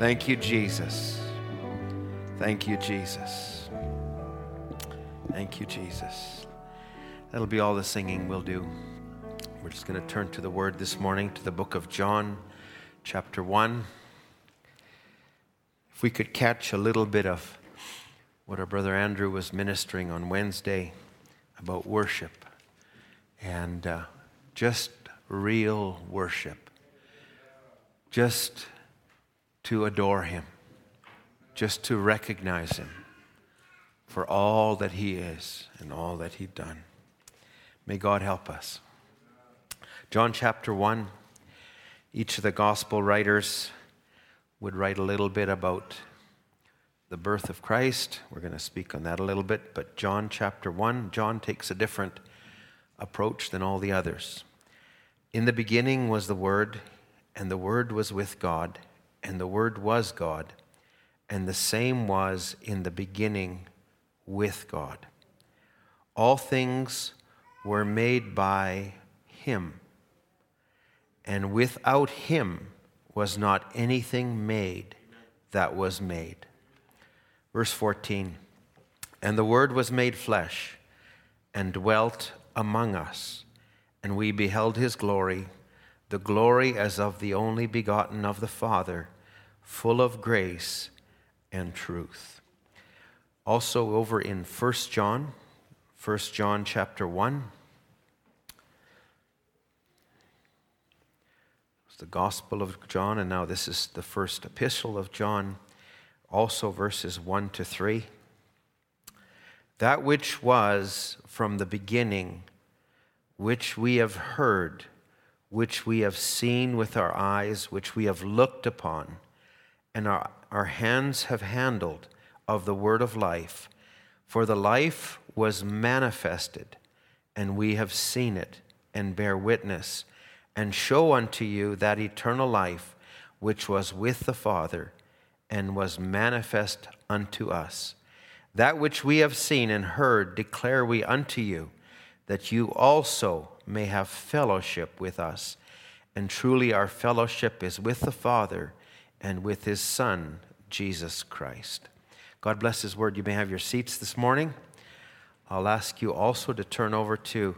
Thank you, Jesus. Thank you, Jesus. Thank you, Jesus. That'll be all the singing we'll do. We're just going to turn to the word this morning, to the book of John, chapter 1. If we could catch a little bit of what our brother Andrew was ministering on Wednesday about worship and uh, just real worship, just to adore Him, just to recognize Him for all that He is and all that He's done. May God help us. John chapter 1, each of the gospel writers would write a little bit about the birth of Christ. We're going to speak on that a little bit, but John chapter 1, John takes a different approach than all the others. In the beginning was the Word, and the Word was with God, and the Word was God, and the same was in the beginning with God. All things were made by Him and without him was not anything made that was made. Verse 14 And the Word was made flesh and dwelt among us, and we beheld his glory, the glory as of the only begotten of the Father, full of grace and truth. Also over in 1 John, 1 John chapter 1. It's the Gospel of John, and now this is the first epistle of John, also verses 1 to 3. That which was from the beginning, which we have heard, which we have seen with our eyes, which we have looked upon, and our, our hands have handled of the word of life. For the life was manifested, and we have seen it, and bear witness and show unto you that eternal life which was with the Father and was manifest unto us. That which we have seen and heard declare we unto you, that you also may have fellowship with us. And truly our fellowship is with the Father and with his Son, Jesus Christ. God bless his word. You may have your seats this morning. I'll ask you also to turn over to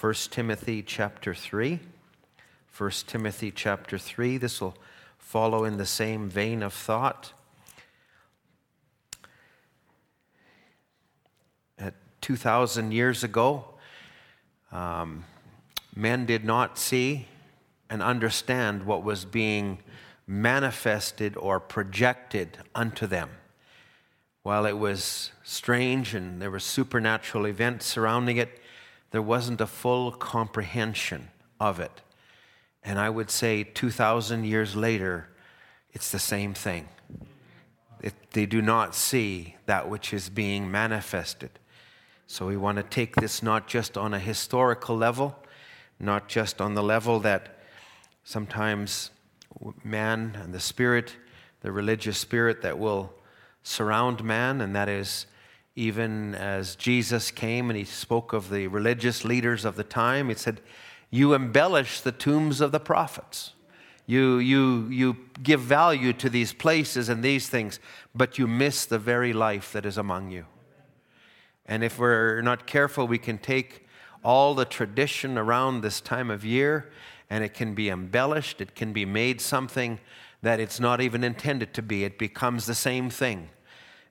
1 Timothy chapter 3. 1 Timothy chapter 3. This will follow in the same vein of thought. At 2,000 years ago, um, men did not see and understand what was being manifested or projected unto them. While it was strange and there were supernatural events surrounding it, there wasn't a full comprehension of it. And I would say 2,000 years later, it's the same thing. It, they do not see that which is being manifested. So we want to take this not just on a historical level, not just on the level that sometimes man and the spirit, the religious spirit that will surround man, and that is even as Jesus came and he spoke of the religious leaders of the time, he said, You embellish the tombs of the prophets. You, you, you give value to these places and these things, but you miss the very life that is among you. And if we're not careful, we can take all the tradition around this time of year and it can be embellished, it can be made something that it's not even intended to be. It becomes the same thing.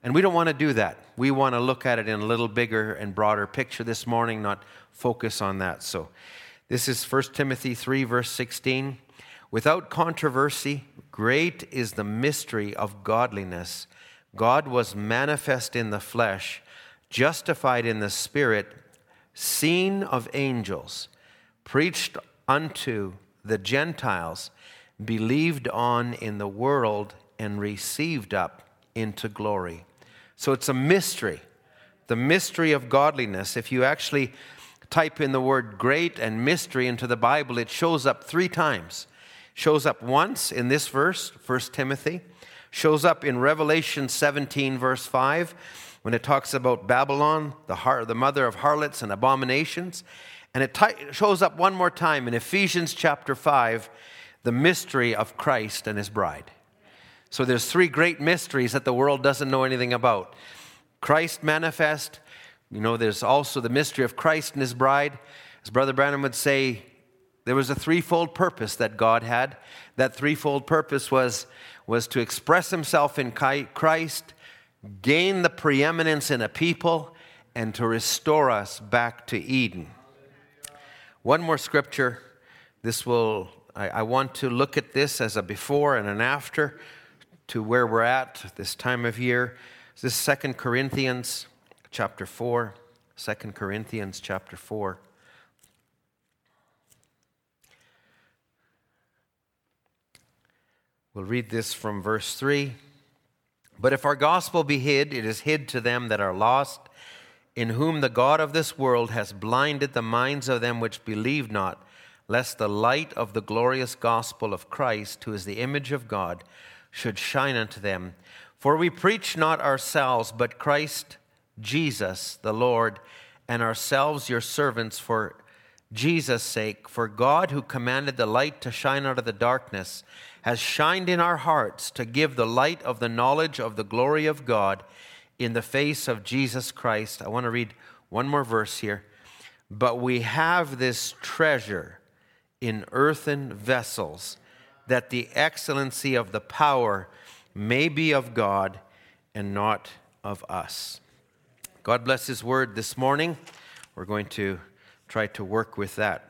And we don't want to do that. We want to look at it in a little bigger and broader picture this morning, not focus on that. So, this is 1 Timothy 3, verse 16. Without controversy, great is the mystery of godliness. God was manifest in the flesh, justified in the spirit, seen of angels, preached unto the Gentiles, believed on in the world, and received up into glory. So it's a mystery, the mystery of godliness. If you actually type in the word great and mystery into the Bible, it shows up three times. Shows up once in this verse, 1 Timothy, shows up in Revelation 17, verse 5, when it talks about Babylon, the, har- the mother of harlots and abominations. And it t- shows up one more time in Ephesians chapter 5, the mystery of Christ and his bride. So there's three great mysteries that the world doesn't know anything about. Christ manifest, you know, there's also the mystery of Christ and his bride. As Brother Branham would say, there was a threefold purpose that God had. That threefold purpose was, was to express himself in Christ, gain the preeminence in a people, and to restore us back to Eden. One more scripture. This will, I, I want to look at this as a before and an after to where we're at this time of year. This is Second Corinthians chapter 4. 2 Corinthians chapter 4. We'll read this from verse 3. But if our gospel be hid, it is hid to them that are lost, in whom the God of this world has blinded the minds of them which believe not, lest the light of the glorious gospel of Christ, who is the image of God, should shine unto them. For we preach not ourselves, but Christ Jesus the Lord, and ourselves your servants for Jesus' sake. For God, who commanded the light to shine out of the darkness, has shined in our hearts to give the light of the knowledge of the glory of God in the face of Jesus Christ. I want to read one more verse here. But we have this treasure in earthen vessels, that the excellency of the power may be of God and not of us. God bless His word this morning. We're going to try to work with that.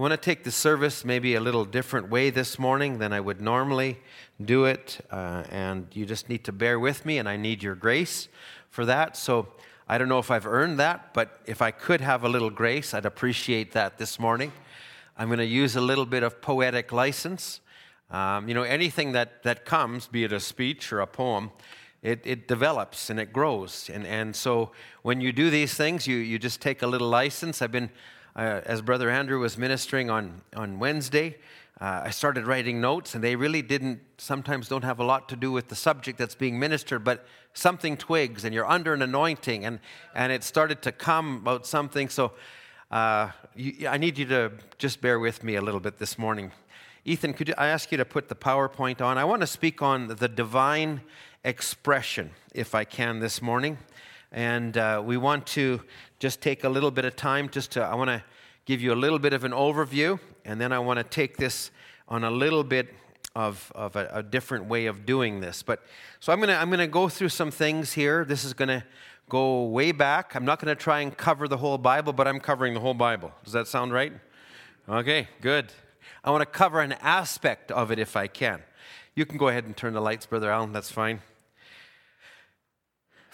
I want to take the service maybe a little different way this morning than I would normally do it, uh, and you just need to bear with me, and I need your grace for that. So I don't know if I've earned that, but if I could have a little grace, I'd appreciate that this morning. I'm going to use a little bit of poetic license. Um, you know, anything that, that comes, be it a speech or a poem, it, it develops and it grows. And, and so when you do these things, you, you just take a little license. I've been uh, as Brother Andrew was ministering on, on Wednesday, uh, I started writing notes, and they really didn't, sometimes don't have a lot to do with the subject that's being ministered, but something twigs, and you're under an anointing, and, and it started to come about something. So uh, you, I need you to just bear with me a little bit this morning. Ethan, could you, I ask you to put the PowerPoint on? I want to speak on the divine expression, if I can, this morning. And uh, we want to just take a little bit of time just to, I want to give you a little bit of an overview, and then I want to take this on a little bit of, of a, a different way of doing this. But so I'm going to I'm going to go through some things here. This is going to go way back. I'm not going to try and cover the whole Bible, but I'm covering the whole Bible. Does that sound right? Okay, good. I want to cover an aspect of it if I can. You can go ahead and turn the lights, Brother Allen. That's fine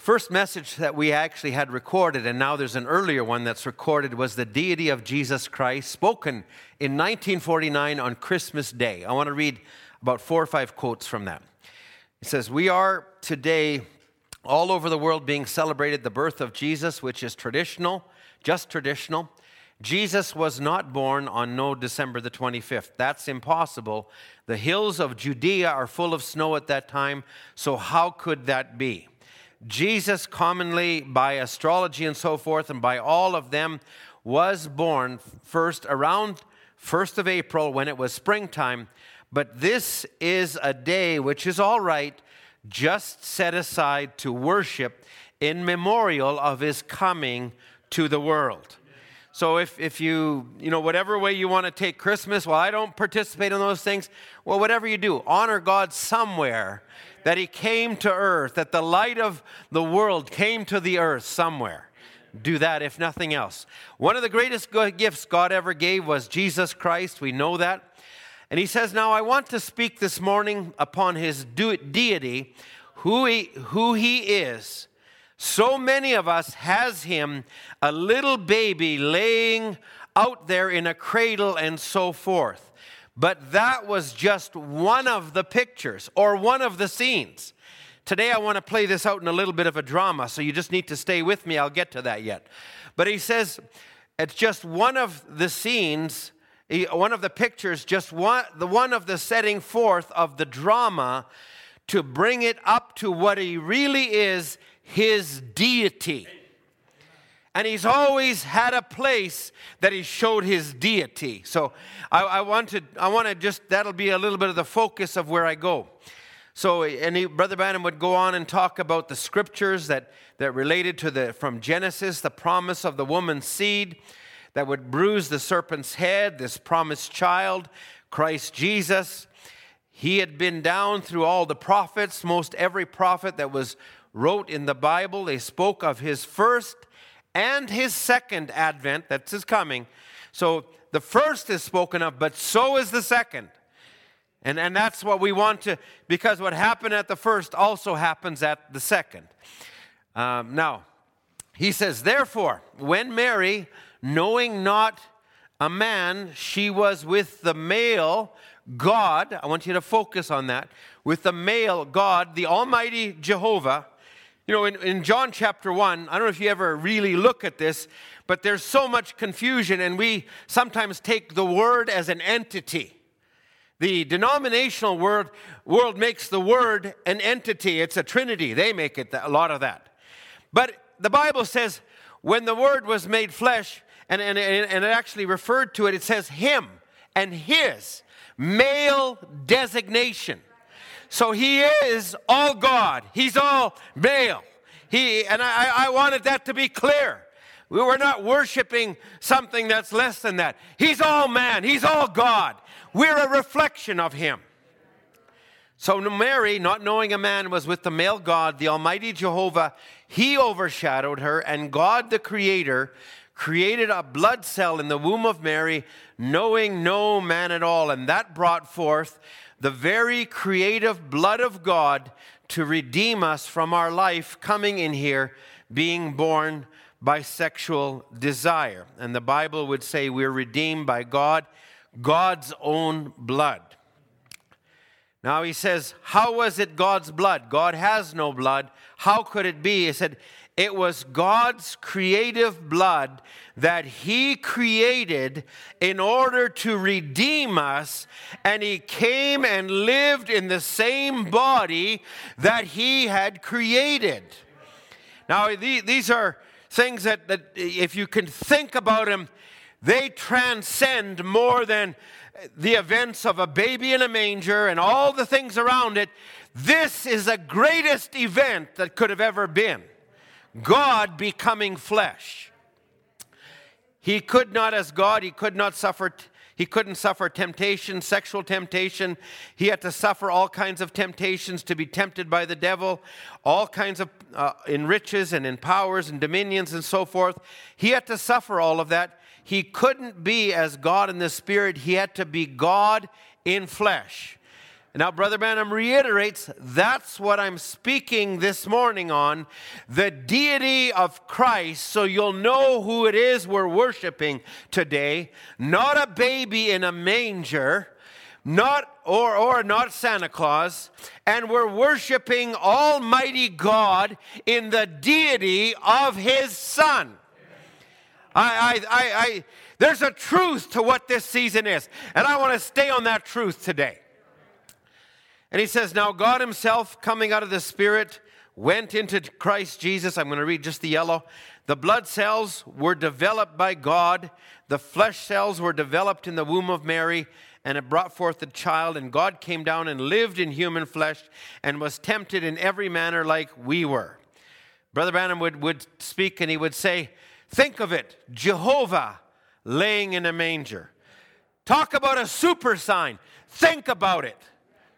first message that we actually had recorded, and now there's an earlier one that's recorded, was the deity of Jesus Christ, spoken in 1949 on Christmas Day. I want to read about four or five quotes from that. It says, We are today all over the world being celebrated the birth of Jesus, which is traditional, just traditional. Jesus was not born on no December the 25th. That's impossible. The hills of Judea are full of snow at that time, so how could that be? Jesus, commonly by astrology and so forth, and by all of them, was born first around 1st of April when it was springtime. But this is a day which is all right, just set aside to worship in memorial of his coming to the world. So if, if you, you know, whatever way you want to take Christmas, well, I don't participate in those things. Well, whatever you do, honor God somewhere that he came to earth, that the light of the world came to the earth somewhere. Do that if nothing else. One of the greatest gifts God ever gave was Jesus Christ. We know that. And he says, Now I want to speak this morning upon his deity, who he, who he is. So many of us has him, a little baby laying out there in a cradle and so forth. But that was just one of the pictures or one of the scenes. Today, I want to play this out in a little bit of a drama, so you just need to stay with me. I'll get to that yet. But he says it's just one of the scenes, eh, one of the pictures, just one, the one of the setting forth of the drama to bring it up to what he really is his deity. And he's always had a place that he showed his deity. So I, I want to, I want to just, that'll be a little bit of the focus of where I go. So, and he, Brother Branham would go on and talk about the scriptures that, that related to the, from Genesis, the promise of the woman's seed that would bruise the serpent's head, this promised child, Christ Jesus. He had been down through all the prophets, most every prophet that was wrote in the Bible. They spoke of his first and his second advent, that's his coming. So the first is spoken of, but so is the second. And, and that's what we want to, because what happened at the first also happens at the second. Um, now, he says, therefore, when Mary, knowing not a man, she was with the male God, I want you to focus on that, with the male God, the Almighty Jehovah, you know, in, in John chapter 1, I don't know if you ever really look at this, but there's so much confusion, and we sometimes take the word as an entity. The denominational world, world makes the word an entity. It's a trinity. They make it a lot of that. But the Bible says when the word was made flesh, and, and, and it actually referred to it, it says him and his, male designation. So he is all God. He's all male. He and I, I wanted that to be clear. We were not worshiping something that's less than that. He's all man. He's all God. We're a reflection of him. So Mary, not knowing a man, was with the male God, the Almighty Jehovah. He overshadowed her, and God, the Creator, created a blood cell in the womb of Mary, knowing no man at all. And that brought forth the very creative blood of God to redeem us from our life coming in here being born by sexual desire. And the Bible would say we're redeemed by God, God's own blood. Now he says, How was it God's blood? God has no blood. How could it be? He said, It was God's creative blood that He created in order to redeem us, and He came and lived in the same body that He had created. Now, these are things that, that if you can think about them, they transcend more than the events of a baby in a manger and all the things around it. This is the greatest event that could have ever been God becoming flesh. He could not, as God, he could not suffer. He couldn't suffer temptation, sexual temptation. He had to suffer all kinds of temptations to be tempted by the devil, all kinds of uh, in riches and in powers and dominions and so forth. He had to suffer all of that. He couldn't be as God in the spirit. He had to be God in flesh. Now, Brother Branham reiterates that's what I'm speaking this morning on the deity of Christ, so you'll know who it is we're worshiping today. Not a baby in a manger, not or, or not Santa Claus, and we're worshiping Almighty God in the deity of His Son. I, I, I, I, there's a truth to what this season is, and I want to stay on that truth today. And he says, Now God Himself, coming out of the Spirit, went into Christ Jesus. I'm going to read just the yellow. The blood cells were developed by God, the flesh cells were developed in the womb of Mary, and it brought forth the child. And God came down and lived in human flesh and was tempted in every manner like we were. Brother Branham would, would speak and he would say, Think of it Jehovah laying in a manger. Talk about a super sign. Think about it.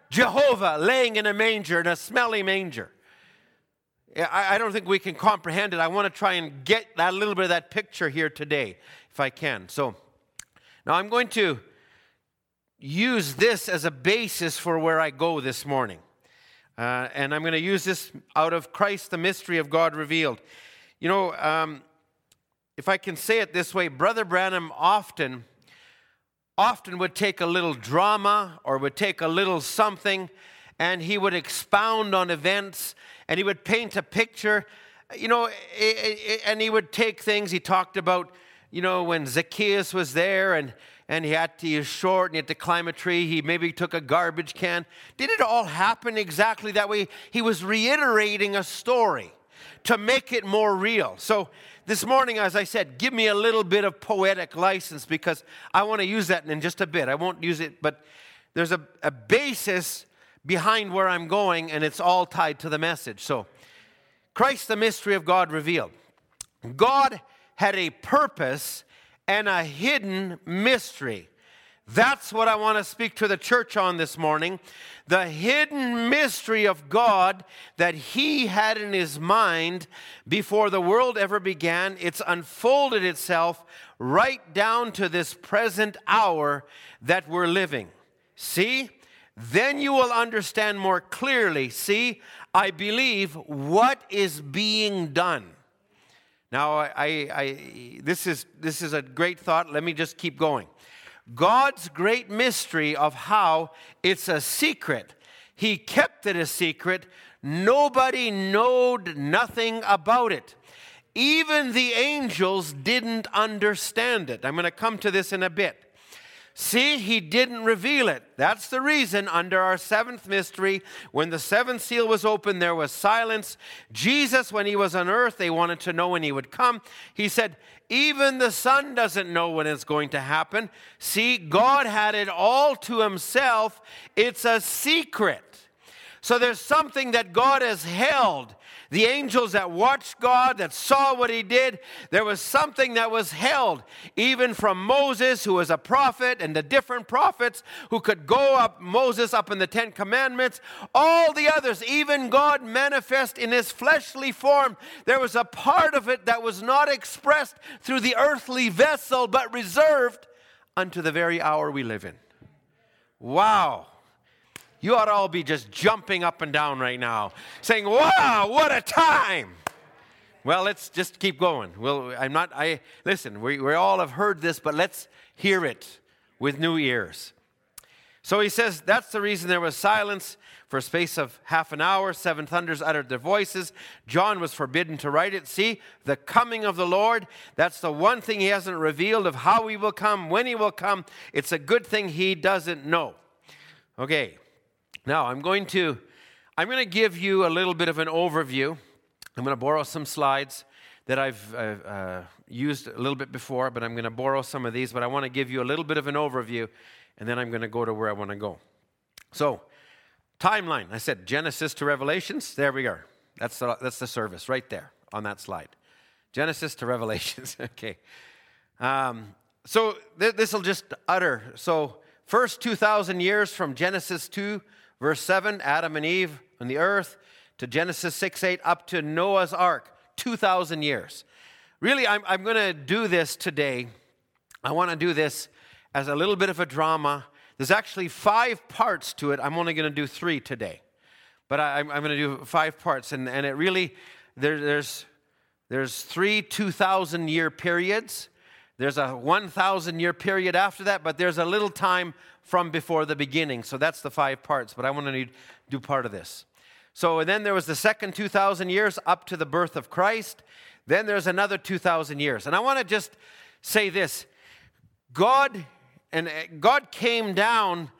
Jehovah laying in a manger, in a smelly manger. I, I don't think we can comprehend it. I want to try and get that little bit of that picture here today, if I can. So now I'm going to use this as a basis for where I go this morning. Uh, and I'm going to use this out of Christ, the mystery of God revealed. You know, um, if I can say it this way, Brother Branham often often would take a little drama or would take a little something and he would expound on events and he would paint a picture. You know, and he would take things, he talked about, you know, when Zacchaeus was there and, and he had to, he was short and he had to climb a tree. He maybe took a garbage can. Did it all happen exactly that way? He was reiterating a story. to make it more real. So this morning, as I said, give me a little bit of poetic license because I want to use that in just a bit. I won't use it, but there's a, a basis behind where I'm going, and it's all tied to the message. So, Christ, the mystery of God revealed. God had a purpose and a hidden mystery. That's what I want to speak to the church on this morning. The hidden mystery of God that He had in His mind before the world ever began. It's unfolded itself right down to this present hour that we're living. See? Then you will understand more clearly. See, I believe what is being done. Now, I, I, this, is, this is a great thought. Let me just keep going. God's great mystery of how it's a secret. He kept it a secret. Nobody knowed nothing about it. Even the angels didn't understand it. I'm going to come to this in a bit. See, he didn't reveal it. That's the reason, under our seventh mystery, when the seventh seal was opened, there was silence. Jesus, when he was on earth, they wanted to know when he would come. He said, Even the Son doesn't know when it's going to happen. See, God had it all to himself. It's a secret. So there's something that God has held the angels that watched God, that saw what he did, there was something that was held, even from Moses, who was a prophet, and the different prophets who could go up, Moses up in the Ten Commandments, all the others, even God manifest in his fleshly form. There was a part of it that was not expressed through the earthly vessel, but reserved unto the very hour we live in. Wow. You ought to all be just jumping up and down right now, saying, Wow, what a time! Well, let's just keep going. Well, I'm not, I, listen, we, we all have heard this, but let's hear it with new ears. So he says, That's the reason there was silence for a space of half an hour. Seven thunders uttered their voices. John was forbidden to write it. See, the coming of the Lord, that's the one thing he hasn't revealed of how he will come, when he will come. It's a good thing he doesn't know. Okay, now, I'm going to I'm going to give you a little bit of an overview. I'm going to borrow some slides that I've uh, uh, used a little bit before, but I'm going to borrow some of these. But I want to give you a little bit of an overview, and then I'm going to go to where I want to go. So, timeline. I said Genesis to Revelations. There we are. That's the, that's the service right there on that slide. Genesis to Revelations. okay. Um, so th- this will just utter. So first 2,000 years from Genesis 2 Verse 7, Adam and Eve on the earth, to Genesis 6 8, up to Noah's ark, 2,000 years. Really, I'm, I'm going to do this today. I want to do this as a little bit of a drama. There's actually five parts to it. I'm only going to do three today. But I, am going to do five parts. And, and it really, there, there's, there's three 2,000 year periods. There's a 1,000 year period after that, but there's a little time from before the beginning. So that's the five parts, but I want to do part of this. So then there was the second 2,000 years up to the birth of Christ. Then there's another 2,000 years. And I want to just say this God and eh, God came down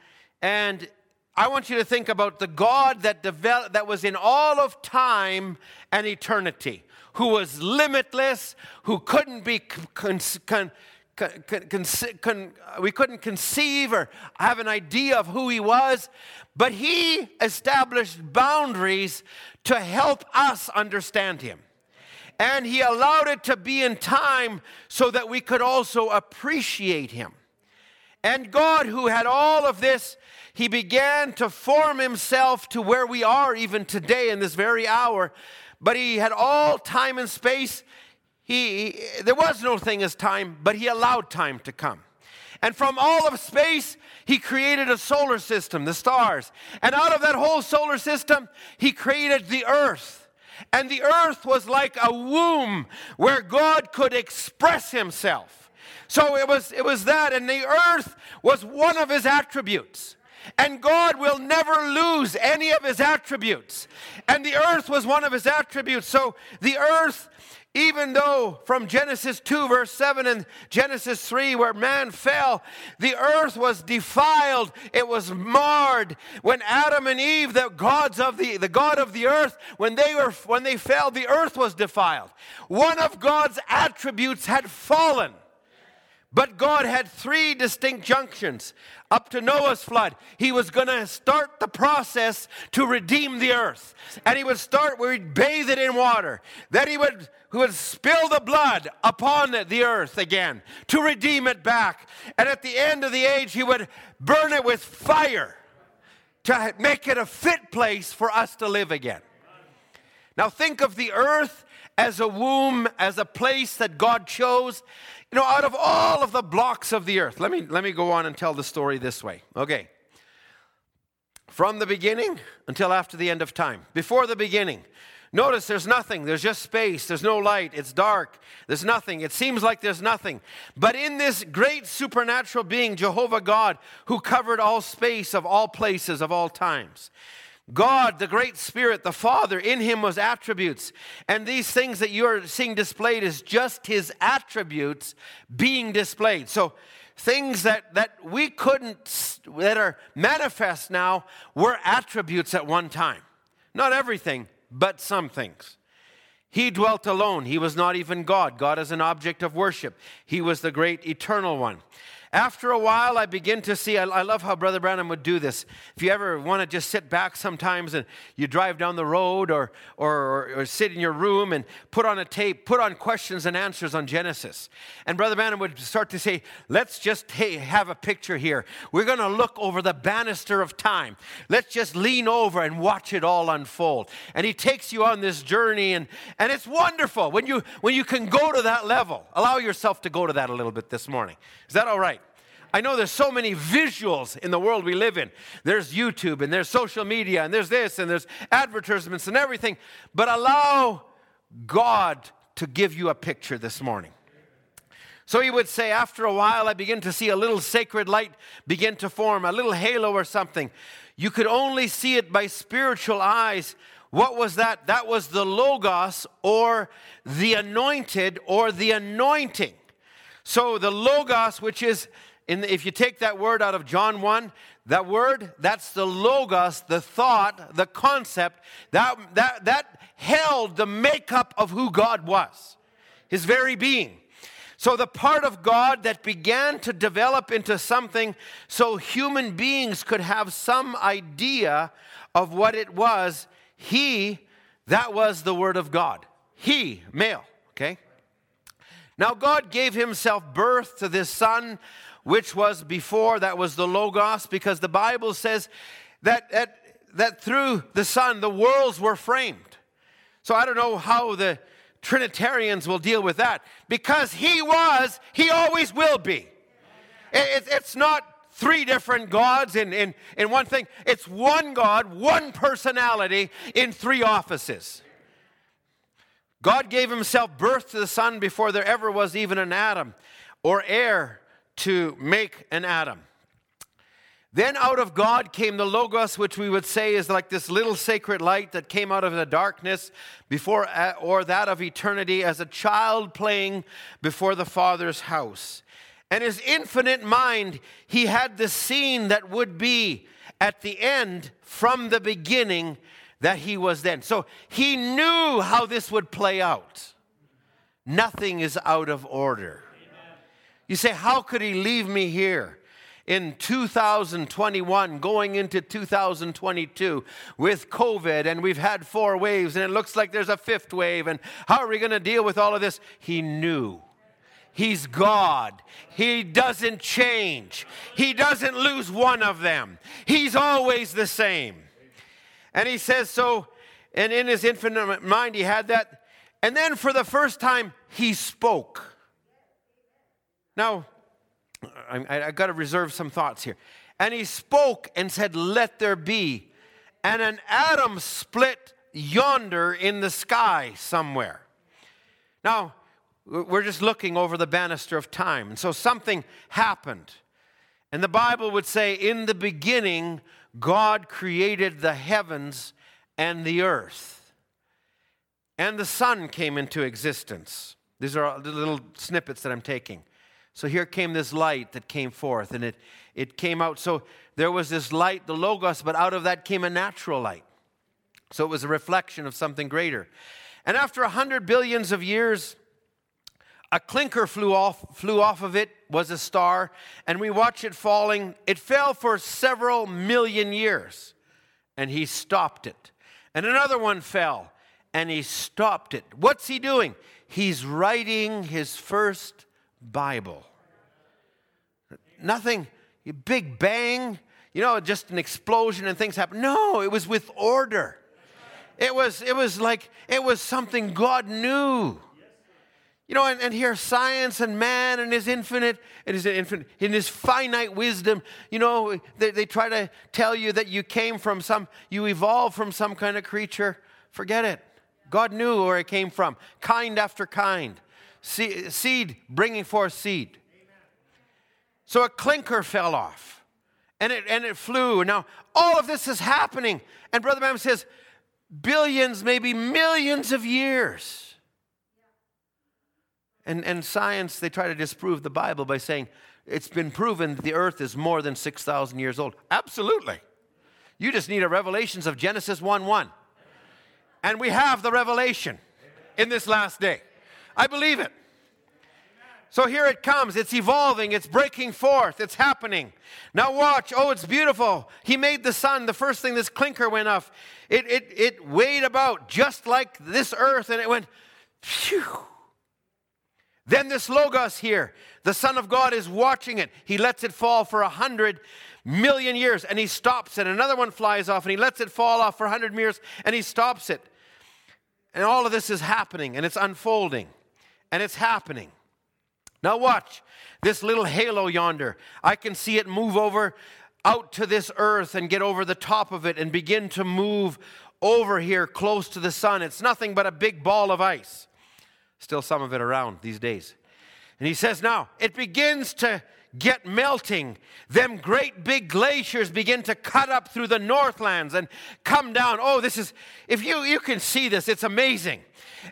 and I want you to think about the God that developed that was in all of time and eternity who was limitless, who couldn't be con- con- con- we couldn't conceive or have an idea of who he was, but he established boundaries to help us understand him. And he allowed it to be in time so that we could also appreciate him. And God, who had all of this, he began to form himself to where we are even today in this very hour but he had all time and space. He, he, there was no thing as time, but he allowed time to come. And from all of space, he created a solar system, the stars. And out of that whole solar system, he created the earth. And the earth was like a womb where God could express himself. So it was, it was that, and the earth was one of his attributes. And God will never lose any of his attributes. And the earth was one of his attributes. So the earth Even though from Genesis 2, verse 7, and Genesis 3, where man fell, the earth was defiled, it was marred. When Adam and Eve, the gods of the, the God of the earth, when they were when they fell, the earth was defiled. One of God's attributes had fallen. But God had three distinct junctions. Up to Noah's flood, he was going to start the process to redeem the earth. And he would start where he'd bathe it in water. Then he would, he would spill the blood upon the earth again to redeem it back. And at the end of the age, he would burn it with fire to make it a fit place for us to live again. Now, think of the earth as a womb, as a place that God chose. You know, out of all of the blocks of the earth, let me, let me go on and tell the story this way. Okay. From the beginning until after the end of time. Before the beginning, notice there's nothing. There's just space. There's no light. It's dark. There's nothing. It seems like there's nothing. But in this great supernatural being, Jehovah God, who covered all space of all places of all times, God, the great spirit, the Father, in him was attributes. And these things that you're seeing displayed is just his attributes being displayed. So things that, that we couldn't, that are manifest now, were attributes at one time. Not everything, but some things. He dwelt alone. He was not even God. God is an object of worship. He was the great eternal one. After a while, I begin to see. I, I, love how Brother Branham would do this. If you ever want to just sit back sometimes and you drive down the road or, or, or, sit in your room and put on a tape, put on questions and answers on Genesis. And Brother Branham would start to say, Let's just hey, have a picture here. We're going to look over the banister of time. Let's just lean over and watch it all unfold. And he takes you on this journey, and, and it's wonderful when you, when you can go to that level. Allow yourself to go to that a little bit this morning. Is that all right? I know there's so many visuals in the world we live in. There's YouTube and there's social media and there's this and there's advertisements and everything. But allow God to give you a picture this morning. So he would say, after a while, I begin to see a little sacred light begin to form, a little halo or something. You could only see it by spiritual eyes. What was that? That was the Logos or the anointed or the anointing. So the Logos, which is the, if you take that word out of John 1, that word, that's the logos, the thought, the concept, that, that, that held the makeup of who God was, his very being. So, the part of God that began to develop into something so human beings could have some idea of what it was, he, that was the Word of God. He, male, okay? Now, God gave Himself birth to this Son which was before, that was the Logos, because the Bible says that, that, that through the Son, the worlds were framed. So I don't know how the Trinitarians will deal with that. Because He was, He always will be. It, it's not three different gods in, in, in one thing, it's one God, one personality in three offices. God gave Himself birth to the Son before there ever was even an Adam or air to make an Adam. Then out of God came the Logos, which we would say is like this little sacred light that came out of the darkness before, uh, or that of eternity, as a child playing before the Father's house. And his infinite mind, he had the scene that would be at the end from the beginning that he was then. So he knew how this would play out. Nothing is out of order. You say, How could he leave me here? in 2021 going into 2022 with COVID, and we've had four waves, and it looks like there's a fifth wave, and how are we going to deal with all of this? He knew. He's God. He doesn't change. He doesn't lose one of them. He's always the same. And he says so, and in his infinite mind, he had that. And then for the first time, he spoke. Now, I, I got to reserve some thoughts here. And he spoke and said, Let there be. And an atom split yonder in the sky somewhere. Now, we're just looking over the banister of time. And so something happened. And the Bible would say, In the beginning, God created the heavens and the earth. and the sun came into existence. These are little snippets that I'm taking. So here came this light that came forth, and it, it came out. So there was this light, the Logos, but out of that came a natural light. So it was a reflection of something greater. And after a hundred billions of years, a clinker flew off, flew off of it, was a star, and we watch it falling. It fell for several million years, and he stopped it. And another one fell, and he stopped it. What's he doing? He's writing his first Bible. Nothing, big bang, you know, just an explosion and things happen. No, it was with order. It was, it was like, it was something God knew. You know, and, and here science and man and his infinite, and his infinite, in his finite wisdom, you know, they, they try to tell you that you came from some, you evolved from some kind of creature. Forget it. God knew where it came from. Kind after kind. Seed bringing forth seed. So a clinker fell off and it, and it flew. Now, all of this is happening. And Brother Branham says, billions, maybe millions of years. And, and science, they try to disprove the Bible by saying it's been proven that the earth is more than 6,000 years old. Absolutely. You just need a revelations of Genesis 1 1. And we have the revelation in this last day. I believe it. So here it comes. It's evolving. It's breaking forth. It's happening. Now watch. Oh, it's beautiful. He made the sun. The first thing this clinker went off. It, it, it weighed about just like this earth and it went, phew. Then this Logos here, the Son of God is watching it. He lets it fall for a hundred million years and he stops it. Another one flies off and he lets it fall off for a hundred years and he stops it. And all of this is happening and it's unfolding and it's happening. Now, watch this little halo yonder. I can see it move over out to this earth and get over the top of it and begin to move over here close to the sun. It's nothing but a big ball of ice. Still some of it around these days. And he says, now it begins to get melting. Them great big glaciers begin to cut up through the northlands and come down. Oh, this is, if you, you can see this, it's amazing.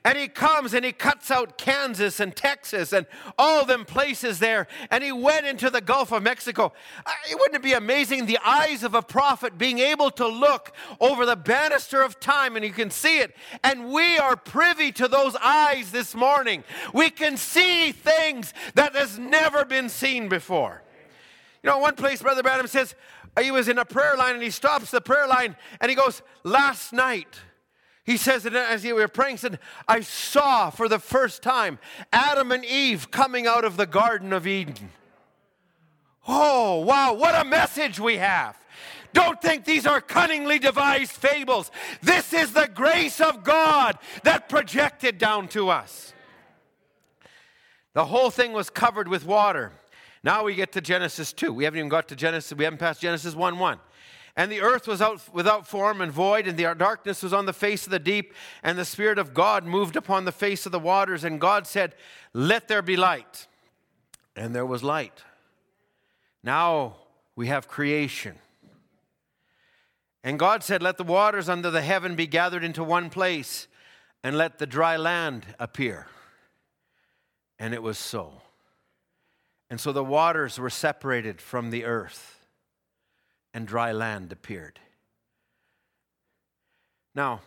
And he comes and he cuts out Kansas and Texas and all them places there. And he went into the Gulf of Mexico. It Wouldn't it be amazing the eyes of a prophet being able to look over the banister of time and you can see it? And we are privy to those eyes this morning. We can see things that has never been seen before. You know, one place, Brother Branham says, he was in a prayer line and he stops the prayer line and he goes, Last night, he says that as he were praying, said, I saw for the first time Adam and Eve coming out of the Garden of Eden. Oh, wow, what a message we have. Don't think these are cunningly devised fables. This is the grace of God that projected down to us. The whole thing was covered with water. Now we get to Genesis 2. We haven't even got to Genesis, we haven't passed Genesis 1 1. And the earth was out without form and void, and the darkness was on the face of the deep, and the Spirit of God moved upon the face of the waters. And God said, Let there be light. And there was light. Now we have creation. And God said, Let the waters under the heaven be gathered into one place, and let the dry land appear. And it was so. And so the waters were separated from the earth and dry land appeared. Now,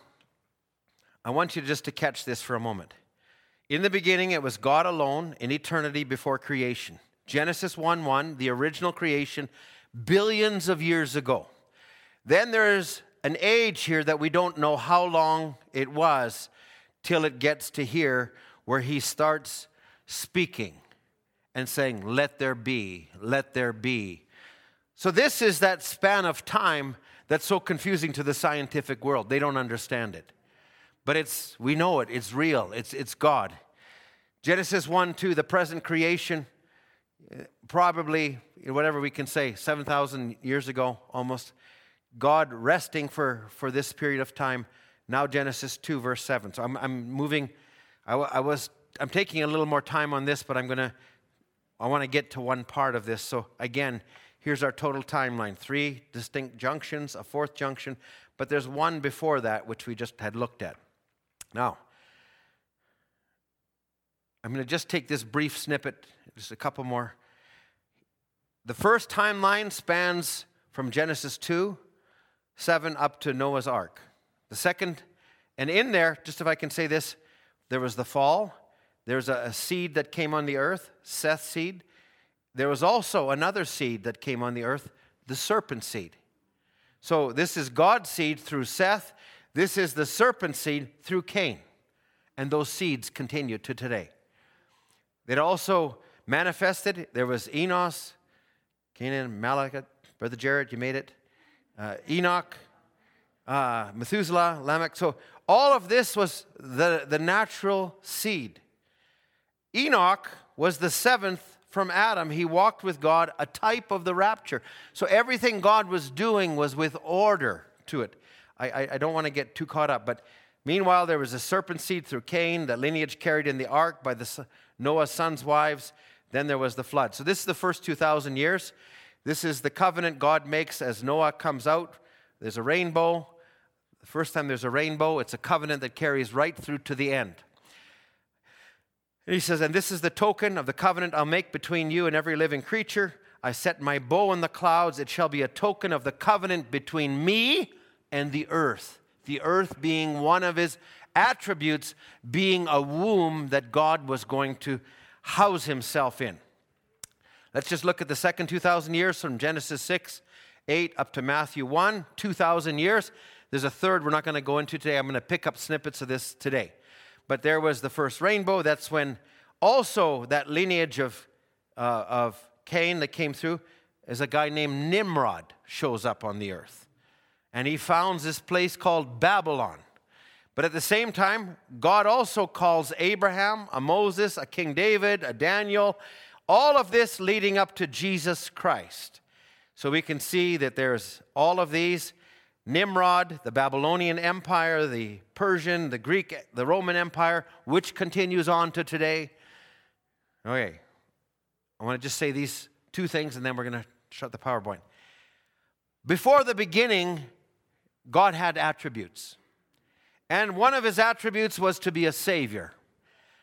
I want you just to catch this for a moment. In the beginning, it was God alone in eternity before creation. Genesis 1 1, the original creation, billions of years ago. Then there's an age here that we don't know how long it was till it gets to here where he starts speaking and saying, Let there be, let there be, so, this is that span of time that's so confusing to the scientific world. They don't understand it. But it's, we know it, it's real, it's, it's God. Genesis 1 2, the present creation, probably, whatever we can say, 7,000 years ago almost. God resting for, for this period of time. Now, Genesis 2, verse 7. So, I'm, I'm moving, I, I was, I'm taking a little more time on this, but I'm going to, I want to get to one part of this. So, again, Here's our total timeline three distinct junctions, a fourth junction, but there's one before that which we just had looked at. Now, I'm going to just take this brief snippet, just a couple more. The first timeline spans from Genesis 2, 7 up to Noah's Ark. The second, and in there, just if I can say this, there was the fall. There's a, a seed that came on the earth, Seth's seed. There was also another seed that came on the earth, the serpent seed. So this is God's seed through Seth. This is the serpent seed through Cain. And those seeds continue to today. It also manifested. There was Enos, Cainan, Malachite, Brother Jared, you made it. Uh, Enoch, uh, Methuselah, Lamech. So all of this was the, the natural seed. Enoch was the seventh from Adam. He walked with God, a type of the rapture. So everything God was doing was with order to it. I, I, I don't want to get too caught up, but meanwhile, there was a serpent seed through Cain, the lineage carried in the ark by the, Noah's sons' wives. Then there was the flood. So this is the first 2,000 years. This is the covenant God makes as Noah comes out. There's a rainbow. The first time there's a rainbow, it's a covenant that carries right through to the end. He says, And this is the token of the covenant I'll make between you and every living creature. I set my bow in the clouds. It shall be a token of the covenant between me and the earth. The earth being one of his attributes, being a womb that God was going to house himself in. Let's just look at the second 2,000 years from Genesis 6, 8 up to Matthew 1, 2,000 years. There's a third we're not going to go into today. I'm going to pick up snippets of this today. But there was the first rainbow. That's when also that lineage of, uh, of Cain that came through is a guy named Nimrod shows up on the earth. And he founds this place called Babylon. But at the same time, God also calls Abraham, a Moses, a King David, a Daniel, all of this leading up to Jesus Christ. So we can see that there's all of these Nimrod, the Babylonian Empire, the Persian, the Greek, the Roman Empire, which continues on to today. Okay, I want to just say these two things and then we're going to shut the PowerPoint. Before the beginning, God had attributes. And one of his attributes was to be a savior.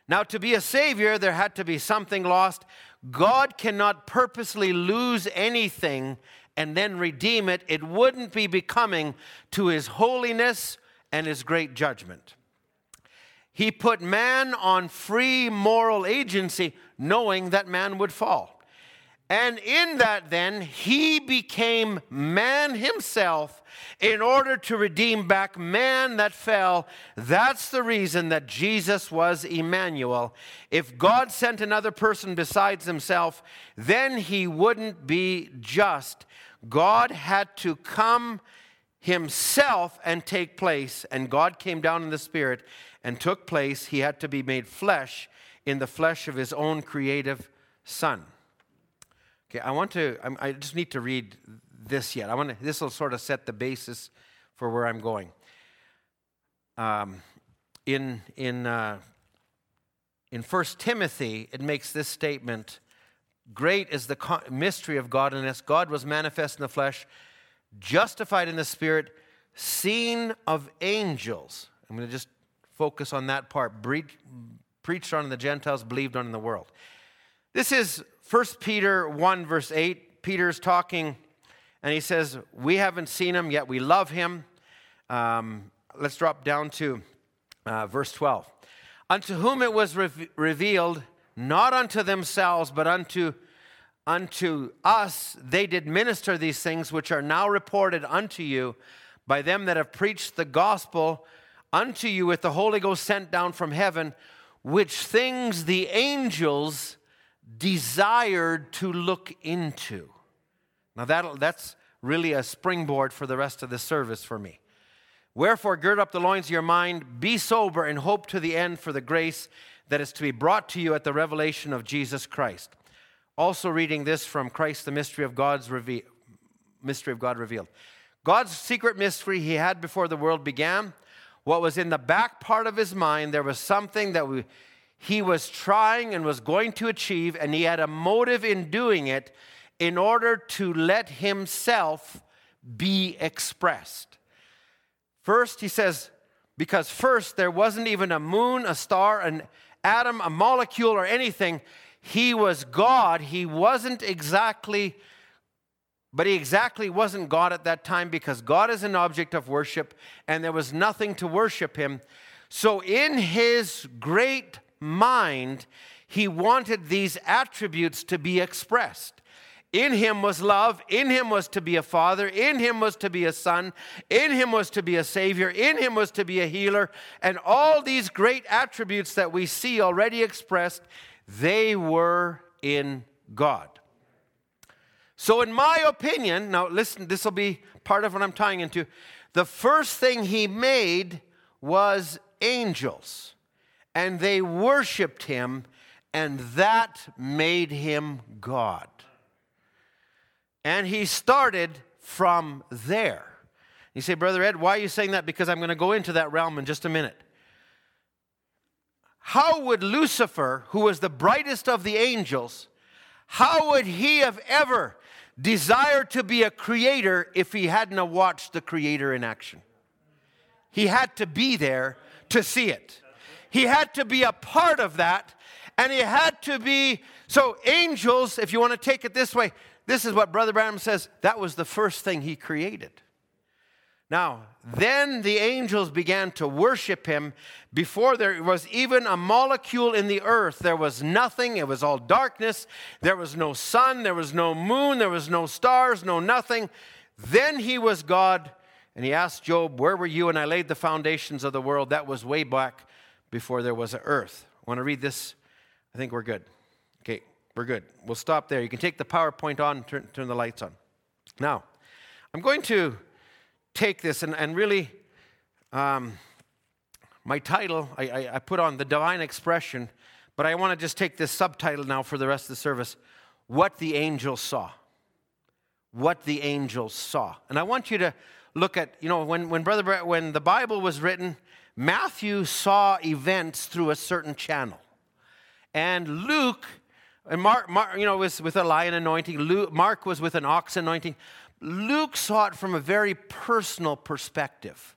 Now, to be a savior, there had to be something lost. God cannot purposely lose anything and then redeem it. It wouldn't be becoming to his holiness and his great judgment. He put man on free moral agency, knowing that man would fall. And in that, then, he became man himself in order to redeem back man that fell. That's the reason that Jesus was Emmanuel. If God sent another person besides himself, then he wouldn't be just. God had to come himself and take place, and God came down in the Spirit and took place. He had to be made flesh in the flesh of his own creative Son. Okay, I want to, I just need to read this yet. I want to, this will sort of set the basis for where I'm going. Um, in, in, uh, in 1 Timothy, it makes this statement Great is the mystery of godliness. God was manifest in the flesh, justified in the spirit, seen of angels. I'm going to just focus on that part. preached on in the Gentiles, believed on in the world. This is 1 Peter 1, verse 8, Peter's talking, and he says, We haven't seen him, yet we love him. Um, let's drop down to uh, verse 12. Unto whom it was re- revealed, not unto themselves, but unto, unto us, they did minister these things which are now reported unto you by them that have preached the gospel unto you with the Holy Ghost sent down from heaven, which things the angels desired to look into. Now, that, that's really a springboard for the rest of the service for me. Wherefore, gird up the loins of your mind, be sober, and hope to the end for the grace that is to be brought to you at the revelation of Jesus Christ. Also, reading this from Christ, the mystery of God's reve- mystery of God revealed. God's secret mystery he had before the world began. What was in the back part of his mind, there was something that we, he was trying and was going to achieve, and he had a motive in doing it in order to let himself be expressed. First, he says, because first there wasn't even a moon, a star, and, atom, a molecule, or anything. He was God. He wasn't exactly, but he exactly wasn't God at that time because God is an object of worship and there was nothing to worship him. So, in his great mind, he wanted these attributes to be expressed. In him was love. In him was to be a father. In him was to be a son. In him was to be a savior. In him was to be a healer. And all these great attributes that we see already expressed, they were in God. So, in my opinion, now listen, this will be part of what I'm tying into. The first thing he made was angels, and they worshiped him, and that made him God. And he started from there. You say, Brother Ed, why are you saying that? Because I'm going to go into that realm in just a minute. How would Lucifer, who was the brightest of the angels, how would he have ever desired to be a creator if he hadn't watched the creator in action? He had to be there to see it. He had to be a part of that, and he had to be. So, angels, if you want to take it this way, this is what Brother Branham says that was the first thing he created. Now, then the angels began to worship him. Before there was even a molecule in the earth, there was nothing. It was all darkness. There was no sun, there was no moon, there was no stars, no nothing. Then he was God, and he asked Job, Where were you? And I laid the foundations of the world. That was way back before there was an earth. I Want to read this? I think we're good. We're good. We'll stop there. You can take the PowerPoint on turn, turn the lights on. Now, I'm going to take this and, and really, um, my title, I, I, I put on the divine expression, but I want to just take this subtitle now for the rest of the service What the Angels Saw. What the angels saw. And I want you to look at, you know, when, when, Brother, when the Bible was written, Matthew saw events through a certain channel. And Luke and Mark, Mark you know, was with a lion anointing. Luke, Mark was with an ox anointing. Luke saw it from a very personal perspective.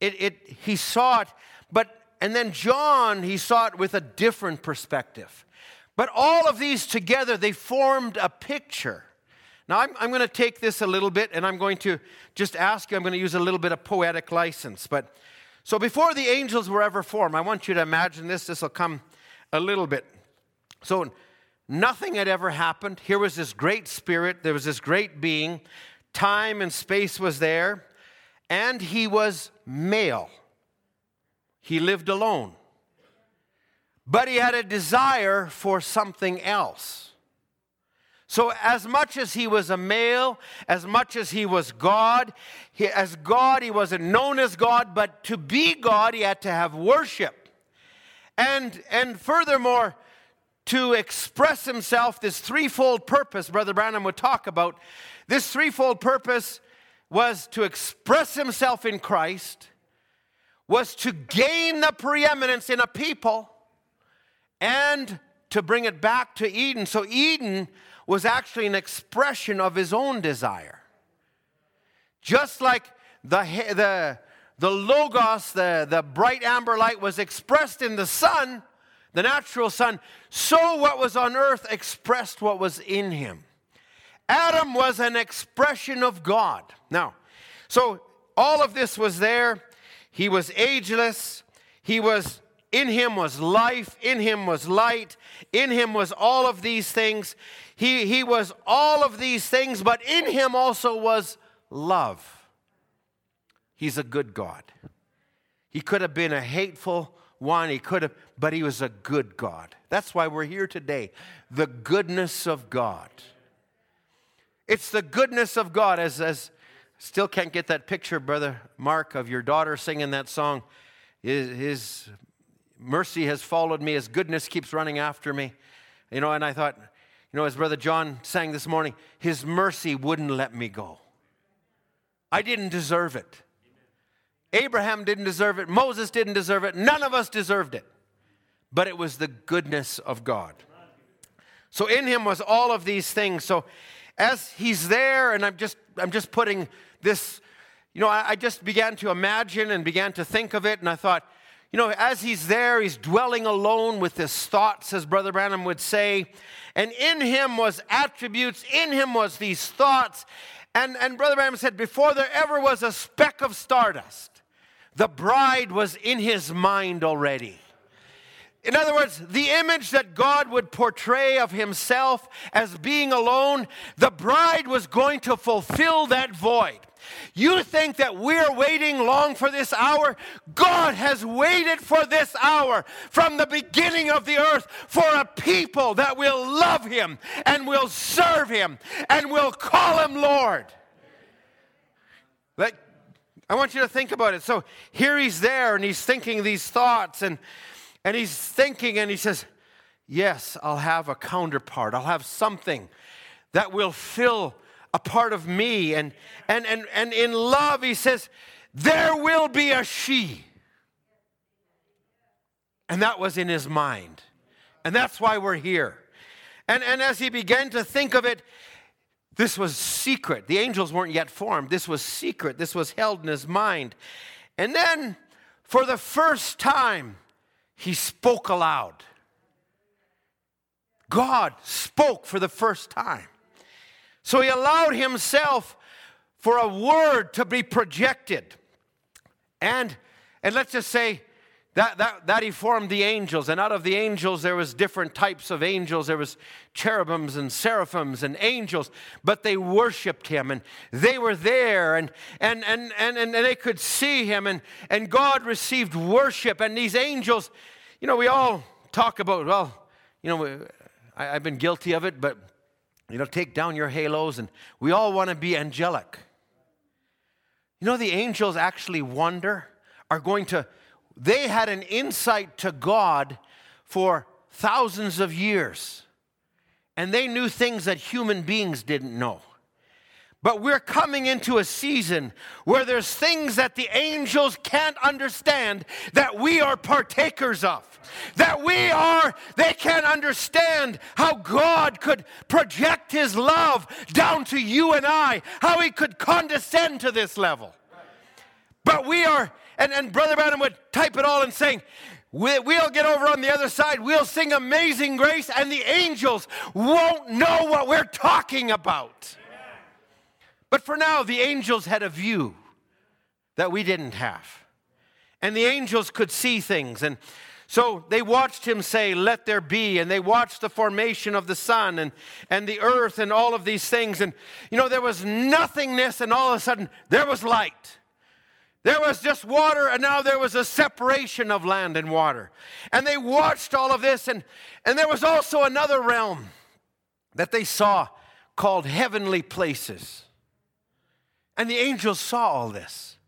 It, it, he saw it, but, and then John, he saw it with a different perspective. But all of these together, they formed a picture. Now, I'm, I'm going to take this a little bit and I'm going to just ask you, I'm going to use a little bit of poetic license. But so before the angels were ever formed, I want you to imagine this. This will come a little bit. So Nothing had ever happened. Here was this great spirit, there was this great being. Time and space was there, and he was male. He lived alone. But he had a desire for something else. So, as much as he was a male, as much as he was God, he, as God, he wasn't known as God, but to be God, he had to have worship. And, and furthermore, to express himself, this threefold purpose, Brother Branham would talk about. This threefold purpose was to express himself in Christ, was to gain the preeminence in a people, and to bring it back to Eden. So Eden was actually an expression of his own desire. Just like the, the, the Logos, the, the bright amber light, was expressed in the sun the natural son, so what was on earth expressed what was in him. Adam was an expression of God. Now, so all of this was there. He was ageless. He was, in him was life. In him was light. In him was all of these things. He, he was all of these things, but in him also was love. He's a good God. He could have been a hateful, one. He could have, but he was a good God. That's why we're here today. The goodness of God. It's the goodness of God. As, as still can't get that picture, Brother Mark, of your daughter singing that song. His, his mercy has followed me, his goodness keeps running after me. You know, and I thought, you know, as Brother John sang this morning, his mercy wouldn't let me go. I didn't deserve it. Abraham didn't deserve it. Moses didn't deserve it. None of us deserved it. But it was the goodness of God. So in him was all of these things. So as he's there, and I'm just I'm just putting this, you know, I, I just began to imagine and began to think of it, and I thought, you know, as he's there, he's dwelling alone with his thoughts, as Brother Branham would say. And in him was attributes, in him was these thoughts. And, and Brother Branham said, before there ever was a speck of stardust, the bride was in his mind already. In other words, the image that God would portray of himself as being alone, the bride was going to fulfill that void. You think that we're waiting long for this hour? God has waited for this hour from the beginning of the earth for a people that will love Him and will serve Him and will call Him Lord. I want you to think about it. So here He's there and He's thinking these thoughts and, and He's thinking and He says, Yes, I'll have a counterpart, I'll have something that will fill a part of me. And, and, and, and in love, he says, There will be a she. And that was in his mind. And that's why we're here. And, and as he began to think of it, this was secret. The angels weren't yet formed. This was secret. This was held in his mind. And then, for the first time, he spoke aloud. God spoke for the first time. So he allowed himself for a word to be projected. And, and let's just say that, that, that he formed the angels. And out of the angels, there was different types of angels. There was cherubims and seraphims and angels, but they worshiped him and they were there and, and, and, and, and they could see him and, and God received worship. And these angels, you know, we all talk about, well, you know, I, I've been guilty of it, but you know, take down your halos, and we all want to be angelic. You know, the angels actually wonder, are going to, they had an insight to God for thousands of years, and they knew things that human beings didn't know. But we're coming into a season where there's things that the angels can't understand that we are partakers of. That we are, they can't understand how God could project his love down to you and I, how he could condescend to this level. But we are, and, and Brother Branham would type it all and saying, We'll get over on the other side. We'll sing Amazing Grace, and the angels won't know what we're talking about. But for now, the angels had a view that we didn't have. And the angels could see things. And so they watched him say, Let there be. And they watched the formation of the sun and, and the earth and all of these things. And, you know, there was nothingness, and all of a sudden, there was light. There was just water, and now there was a separation of land and water. And they watched all of this, and, and there was also another realm that they saw called heavenly places. And the angels saw all this.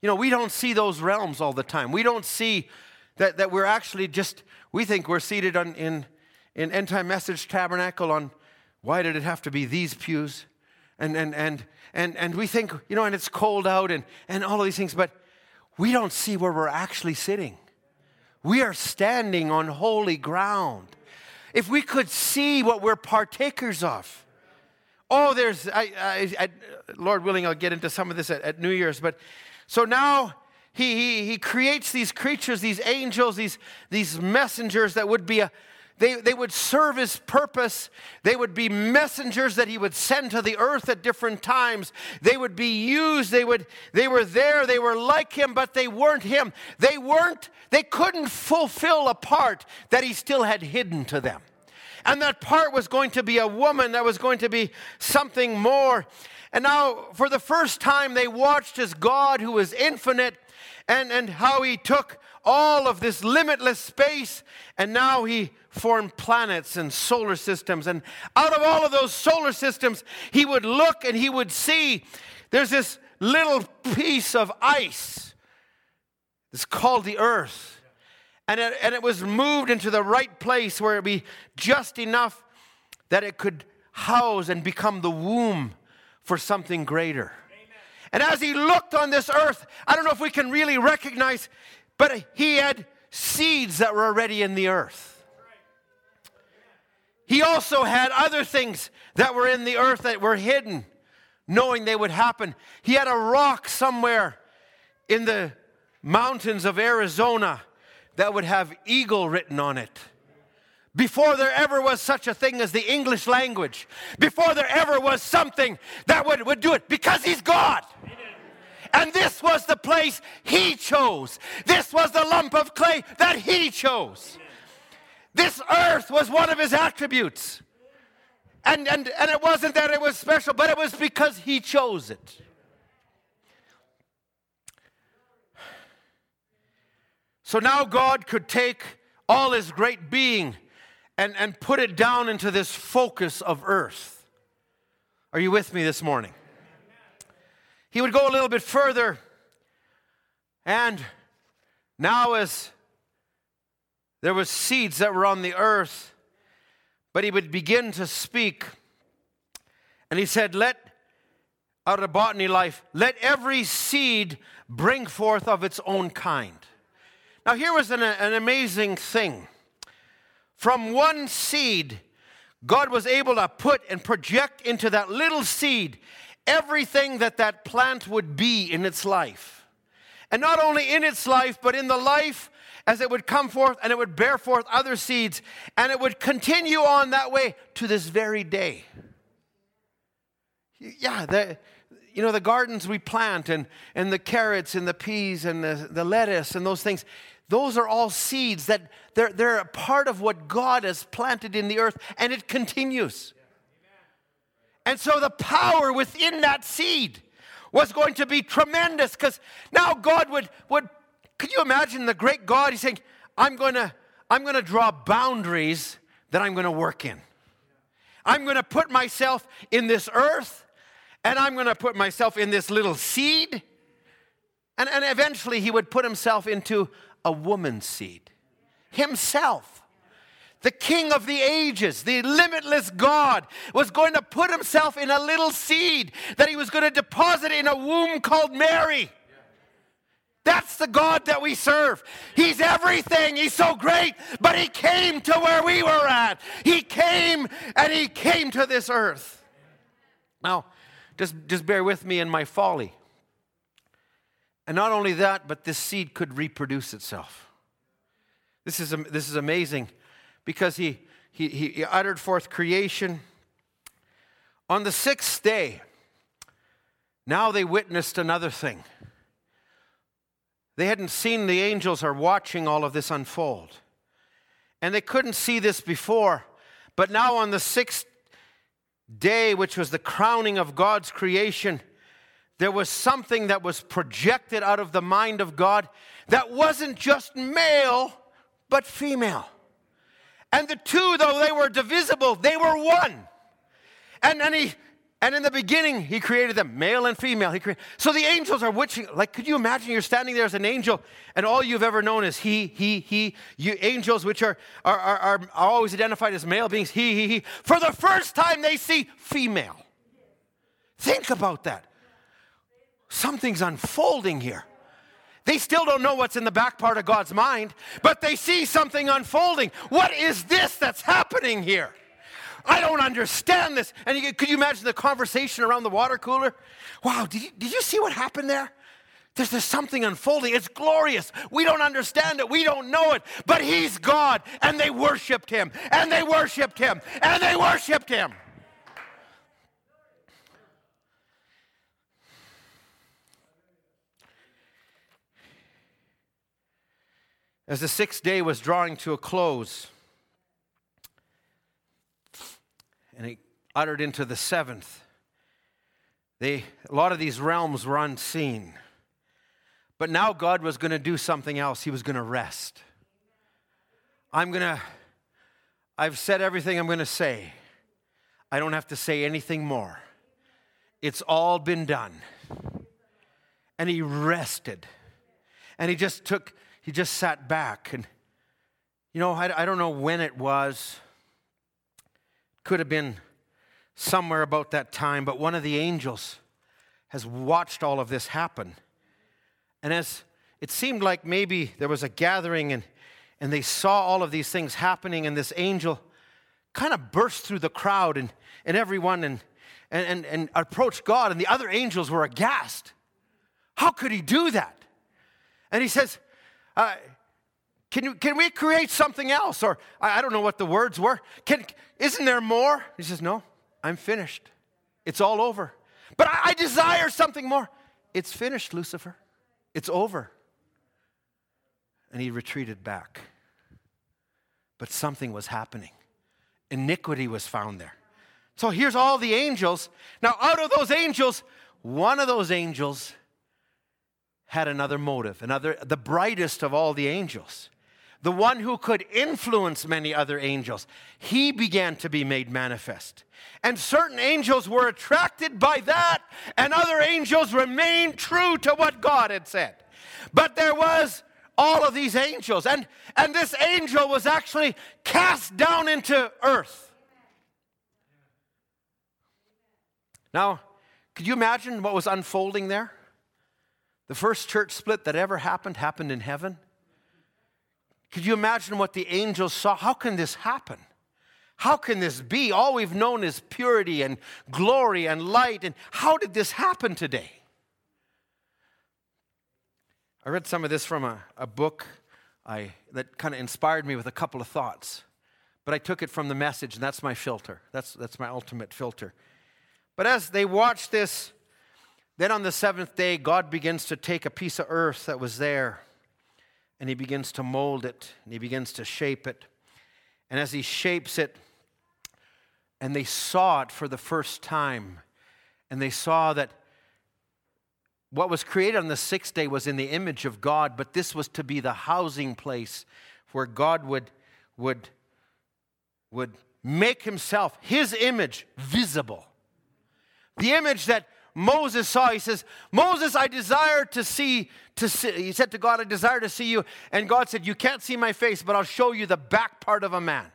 You know, we don't see those realms all the time. We don't see that, that we're actually just, we think we're seated on, in, in End Time Message Tabernacle on why did it have to be these pews? And, and, and, and, and we think, you know, and it's cold out and, and all of these things, but we don't see where we're actually sitting. We are standing on holy ground. If we could see what we're partakers of, Oh, there's, I, I, I, Lord willing, I'll get into some of this at, at New Year's. But so now he, he, he creates these creatures, these angels, these, these messengers that would be a, they, they would serve his purpose. They would be messengers that he would send to the earth at different times. They would be used. They, would, they were there. They were like him, but they weren't him. They weren't, they couldn't fulfill a part that he still had hidden to them. And that part was going to be a woman, that was going to be something more. And now, for the first time, they watched as God, who is infinite, and, and how he took all of this limitless space, and now he formed planets and solar systems. And out of all of those solar systems, he would look and he would see there's this little piece of ice. It's called the earth and it, and it was moved into the right place where it be just enough that it could house and become the womb for something greater. And as he looked on this earth, I don't know if we can really recognize, but he had seeds that were already in the earth. He also had other things that were in the earth that were hidden, knowing they would happen. He had a rock somewhere in the mountains of Arizona that would have eagle written on it. Before there ever was such a thing as the English language, before there ever was something that would, would do it, because He's God. And this was the place He chose. This was the lump of clay that He chose. This earth was one of His attributes. And, and, and it wasn't that it was special, but it was because He chose it. So now God could take all his great being and, and put it down into this focus of earth. Are you with me this morning? He would go a little bit further, and now as there was seeds that were on the earth, but he would begin to speak, and he said, Let out of botany life, let every seed bring forth of its own kind. Now, here was an, an amazing thing. From one seed, God was able to put and project into that little seed everything that that plant would be in its life. And not only in its life, but in the life as it would come forth and it would bear forth other seeds, and it would continue on that way to this very day. Yeah, the, you know, the gardens we plant and, and the carrots and the peas and the, the lettuce and those things, those are all seeds that they're, they're a part of what God has planted in the earth, and it continues. And so the power within that seed was going to be tremendous because now God would, would, could you imagine the great God? He's saying, I'm going to, I'm going to draw boundaries that I'm going to work in. I'm going to put myself in this earth, and I'm going to put myself in this little seed. And, and eventually, he would put himself into a woman's seed. Himself, the king of the ages, the limitless God, was going to put himself in a little seed that he was going to deposit in a womb called Mary. That's the God that we serve. He's everything. He's so great, but He came to where we were at. He came and He came to this earth. Now, just, just bear with me in my folly. And not only that, but this seed could reproduce itself. This is, this is amazing because he, he, he uttered forth creation. On the sixth day, now they witnessed another thing. They hadn't seen the angels are watching all of this unfold. And they couldn't see this before. But now, on the sixth day, which was the crowning of God's creation, there was something that was projected out of the mind of God that wasn't just male, but female. And the two, though they were divisible, they were one. And, and he and in the beginning, he created them, male and female. He created, so the angels are witching. Like, could you imagine you're standing there as an angel, and all you've ever known is he, he, he. You angels, which are, are, are, are always identified as male beings, he, he, he. For the first time, they see female. Think about that something's unfolding here. They still don't know what's in the back part of God's mind, but they see something unfolding. What is this that's happening here? I don't understand this. And you, could you imagine the conversation around the water cooler? Wow, did you, did you see what happened there? There's, there's something unfolding. It's glorious. We don't understand it. We don't know it. But He's God. And they worshiped Him. And they worshiped Him. And they worshiped Him. As the sixth day was drawing to a close, and he uttered into the seventh, they, a lot of these realms were unseen. But now God was going to do something else. He was going to rest. I'm going to, I've said everything I'm going to say. I don't have to say anything more. It's all been done. And he rested. And he just took he just sat back. And, you know, I, I don't know when it was. Could have been somewhere about that time, but one of the angels has watched all of this happen. And as it seemed like maybe there was a gathering and, and they saw all of these things happening, and this angel kind of burst through the crowd and, and everyone and, and, and, and approached God, and the other angels were aghast. How could he do that? And he says, uh, can, you, can we create something else? Or I, I don't know what the words were. Can, isn't there more? He says, No, I'm finished. It's all over. But I, I desire something more. It's finished, Lucifer. It's over. And he retreated back. But something was happening. Iniquity was found there. So here's all the angels. Now, out of those angels, one of those angels had another motive, another, the brightest of all the angels, the one who could influence many other angels. He began to be made manifest. And certain angels were attracted by that, and other angels remained true to what God had said. But there was all of these angels, and, and this angel was actually cast down into earth. Now, could you imagine what was unfolding there? The first church split that ever happened happened in heaven. Could you imagine what the angels saw? How can this happen? How can this be? All we've known is purity and glory and light. And how did this happen today? I read some of this from a, a book I, that kind of inspired me with a couple of thoughts. But I took it from the message, and that's my filter. That's, that's my ultimate filter. But as they watched this, then on the seventh day, God begins to take a piece of earth that was there and he begins to mold it and he begins to shape it. And as he shapes it, and they saw it for the first time, and they saw that what was created on the sixth day was in the image of God, but this was to be the housing place where God would, would, would make himself, his image, visible. The image that Moses saw, he says, Moses, I desire to see, to see, he said to God, I desire to see you. And God said, You can't see my face, but I'll show you the back part of a man.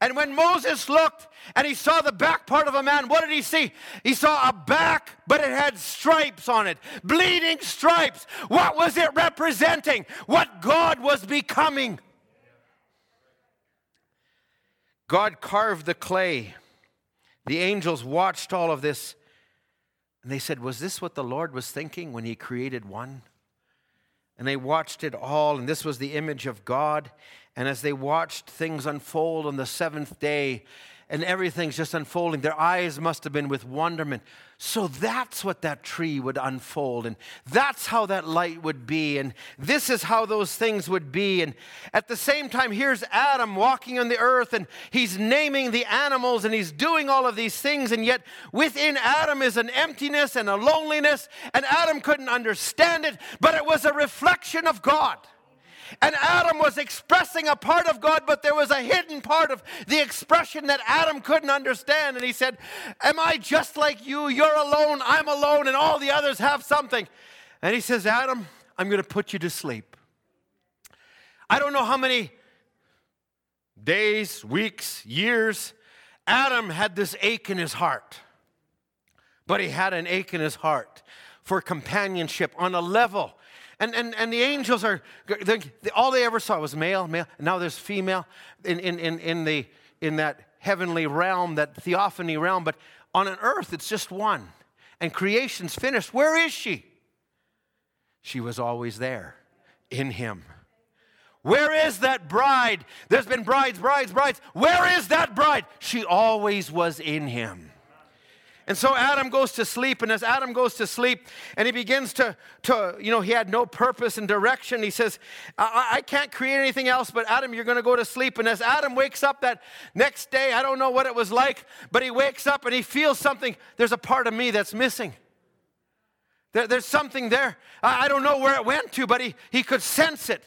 And when Moses looked and he saw the back part of a man, what did he see? He saw a back, but it had stripes on it, bleeding stripes. What was it representing? What God was becoming. God carved the clay the angels watched all of this and they said, Was this what the Lord was thinking when He created one? And they watched it all, and this was the image of God. And as they watched things unfold on the seventh day, and everything's just unfolding. Their eyes must have been with wonderment. So that's what that tree would unfold, and that's how that light would be, and this is how those things would be. And at the same time, here's Adam walking on the earth, and he's naming the animals, and he's doing all of these things, and yet within Adam is an emptiness and a loneliness, and Adam couldn't understand it, but it was a reflection of God. And Adam was expressing a part of God, but there was a hidden part of the expression that Adam couldn't understand. And he said, Am I just like you? You're alone, I'm alone, and all the others have something. And he says, Adam, I'm going to put you to sleep. I don't know how many days, weeks, years, Adam had this ache in his heart. But he had an ache in his heart for companionship on a level and, and, and the angels are, all they ever saw was male, male. And now there's female in, in, in, in, the, in that heavenly realm, that theophany realm. But on an earth, it's just one. And creation's finished. Where is she? She was always there in him. Where is that bride? There's been brides, brides, brides. Where is that bride? She always was in him. And so Adam goes to sleep, and as Adam goes to sleep, and he begins to, to you know, he had no purpose and direction. He says, I, I can't create anything else, but Adam, you're going to go to sleep. And as Adam wakes up that next day, I don't know what it was like, but he wakes up and he feels something. There's a part of me that's missing. There, there's something there. I, I don't know where it went to, but he, he could sense it.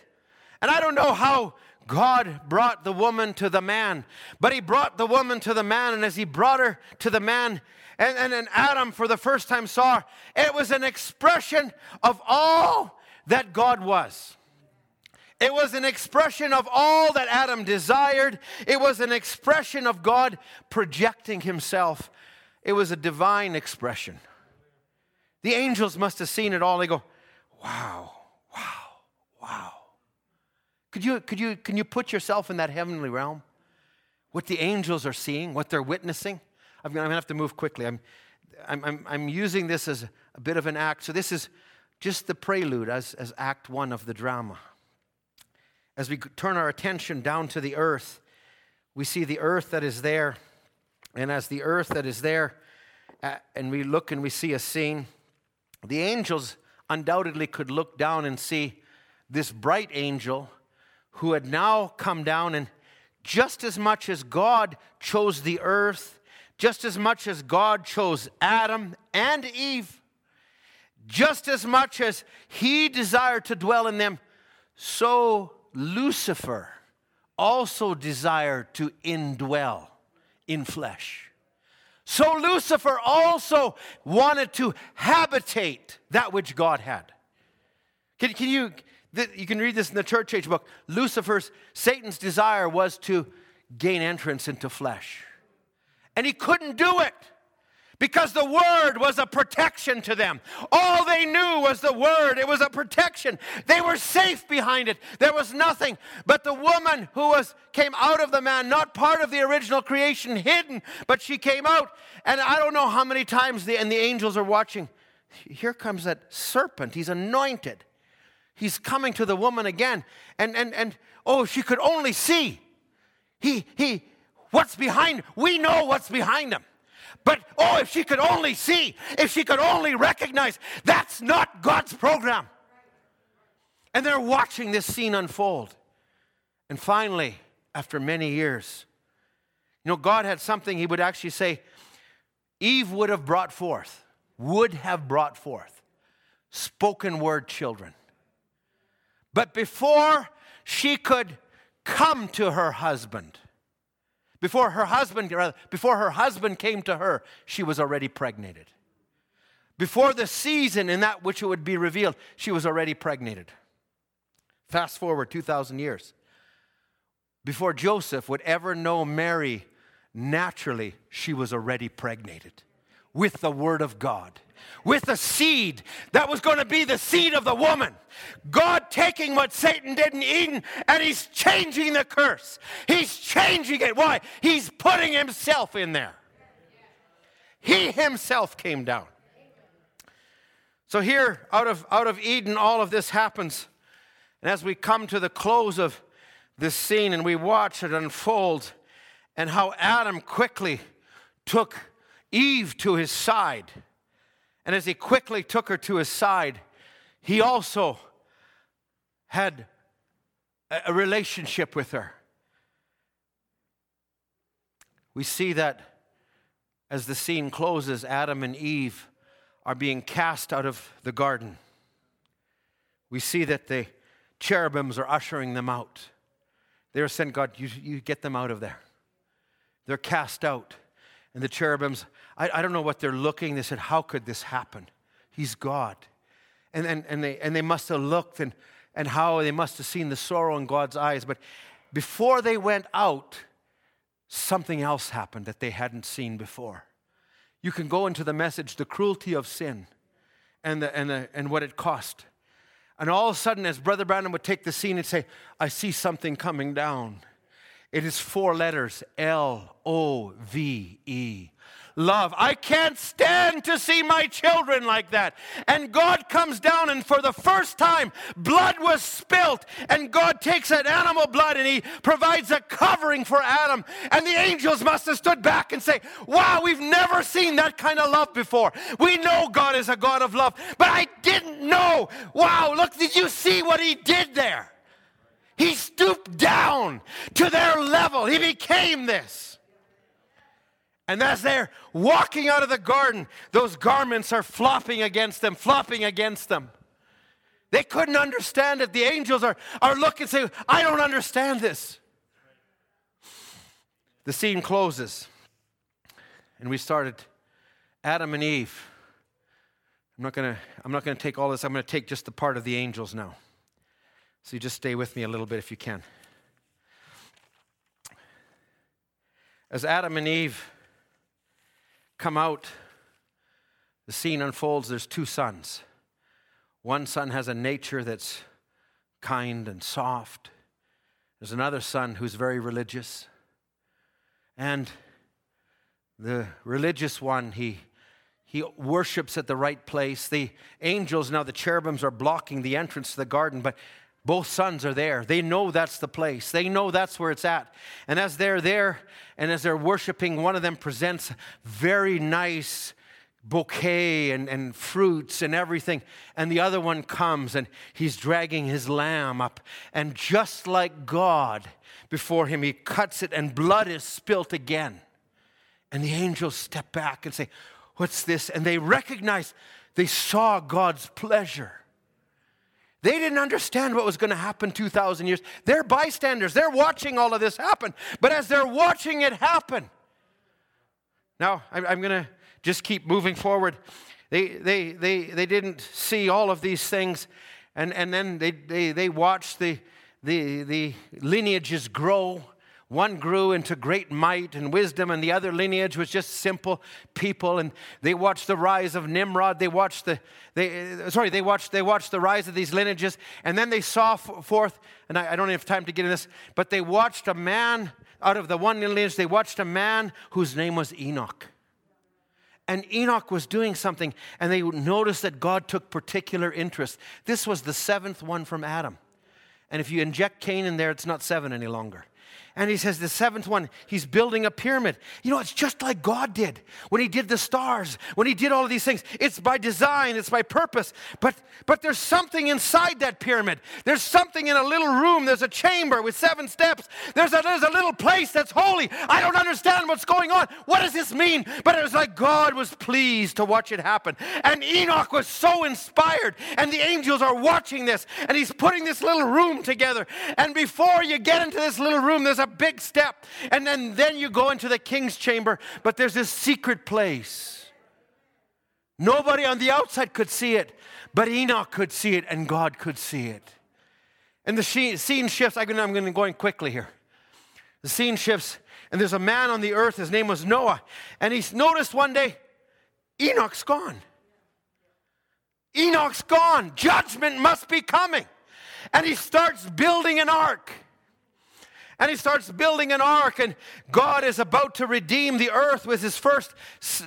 And I don't know how God brought the woman to the man, but he brought the woman to the man, and as he brought her to the man, and, and, and Adam for the first time saw, it was an expression of all that God was. It was an expression of all that Adam desired. It was an expression of God projecting himself. It was a divine expression. The angels must have seen it all. They go, wow, wow, wow. Could you, could you, can you put yourself in that heavenly realm? What the angels are seeing, what they're witnessing? I'm going to have to move quickly. I'm, I'm, I'm, using this as a bit of an act. So, this is just the prelude as, as act one of the drama. As we turn our attention down to the earth, we see the earth that is there. And as the earth that is there, uh, and we look and we see a scene, the angels undoubtedly could look down and see this bright angel who had now come down and just as much as God chose the earth, just as much as God chose Adam and Eve, just as much as he desired to dwell in them, so Lucifer also desired to indwell in flesh. So Lucifer also wanted to habitate that which God had. Can, can you, you can read this in the church age book. Lucifer's, Satan's desire was to gain entrance into flesh. And he couldn't do it because the word was a protection to them. All they knew was the word, it was a protection. They were safe behind it. There was nothing. But the woman who was came out of the man, not part of the original creation, hidden, but she came out. And I don't know how many times the and the angels are watching. Here comes that serpent. He's anointed. He's coming to the woman again. And and and oh, she could only see. He he what's behind? We know what's behind them. But oh, if she could only see, if she could only recognize, that's not God's program. And they're watching this scene unfold. And finally, after many years, you know, God had something He would actually say, Eve would have brought forth, would have brought forth spoken word children. But before she could come to her husband, before her husband, before her husband came to her, she was already pregnated. Before the season in that which it would be revealed, she was already pregnated. Fast forward 2,000 years. Before Joseph would ever know Mary naturally, she was already pregnated with the Word of God with a seed that was going to be the seed of the woman. God taking what Satan did in Eden and he's changing the curse. He's changing it. Why? He's putting himself in there. He himself came down. So here, out of, out of Eden, all of this happens. And as we come to the close of this scene and we watch it unfold, and how Adam quickly took Eve to his side and as he quickly took her to his side, he also had a relationship with her. We see that as the scene closes, Adam and Eve are being cast out of the garden. We see that the cherubims are ushering them out. They are saying, God, you, you get them out of there. They're cast out. And the cherubims, I, I don't know what they're looking. They said, How could this happen? He's God. And, and, and, they, and they must have looked and, and how they must have seen the sorrow in God's eyes. But before they went out, something else happened that they hadn't seen before. You can go into the message, the cruelty of sin and, the, and, the, and what it cost. And all of a sudden, as Brother Branham would take the scene and say, I see something coming down. It is four letters L O V E. Love. I can't stand to see my children like that. And God comes down, and for the first time, blood was spilt. And God takes that animal blood and He provides a covering for Adam. And the angels must have stood back and say, Wow, we've never seen that kind of love before. We know God is a God of love, but I didn't know. Wow, look, did you see what He did there? He stooped down to their level. He became this. And as they're walking out of the garden, those garments are flopping against them, flopping against them. They couldn't understand it. The angels are, are looking and say, I don't understand this. The scene closes. And we started Adam and Eve. I'm not gonna, I'm not gonna take all this, I'm gonna take just the part of the angels now. So you just stay with me a little bit if you can. As Adam and Eve come out, the scene unfolds. There's two sons. One son has a nature that's kind and soft. There's another son who's very religious. And the religious one, he, he worships at the right place. The angels, now the cherubims are blocking the entrance to the garden, but both sons are there. They know that's the place. They know that's where it's at. And as they're there and as they're worshiping, one of them presents very nice bouquet and, and fruits and everything. And the other one comes and he's dragging his lamb up. And just like God before him, he cuts it and blood is spilt again. And the angels step back and say, What's this? And they recognize they saw God's pleasure. They didn't understand what was going to happen 2,000 years. They're bystanders. They're watching all of this happen. But as they're watching it happen, now I'm, going to just keep moving forward. They, they, they, they didn't see all of these things, and, and then they, they, they watched the, the, the lineages grow one grew into great might and wisdom, and the other lineage was just simple people. And they watched the rise of Nimrod. They watched the, they, uh, sorry, they watched, they watched the rise of these lineages. And then they saw forth, and I, I don't have time to get in this, but they watched a man out of the one lineage, they watched a man whose name was Enoch. And Enoch was doing something, and they noticed that God took particular interest. This was the seventh one from Adam. And if you inject Cain in there, it's not seven any longer. And he says, the seventh one, he's building a pyramid. You know, it's just like God did when he did the stars, when he did all of these things. It's by design, it's by purpose. But, but there's something inside that pyramid. There's something in a little room. There's a chamber with seven steps. There's a, there's a little place that's holy. I don't understand what's going on. What does this mean? But it was like God was pleased to watch it happen. And Enoch was so inspired. And the angels are watching this. And he's putting this little room together. And before you get into this little room, there's a a big step. And then, then you go into the king's chamber, but there's this secret place. Nobody on the outside could see it, but Enoch could see it and God could see it. And the scene shifts. I'm going to go in quickly here. The scene shifts, and there's a man on the earth. His name was Noah. And he's noticed one day Enoch's gone. Enoch's gone. Judgment must be coming. And he starts building an ark. And he starts building an ark, and God is about to redeem the earth with his first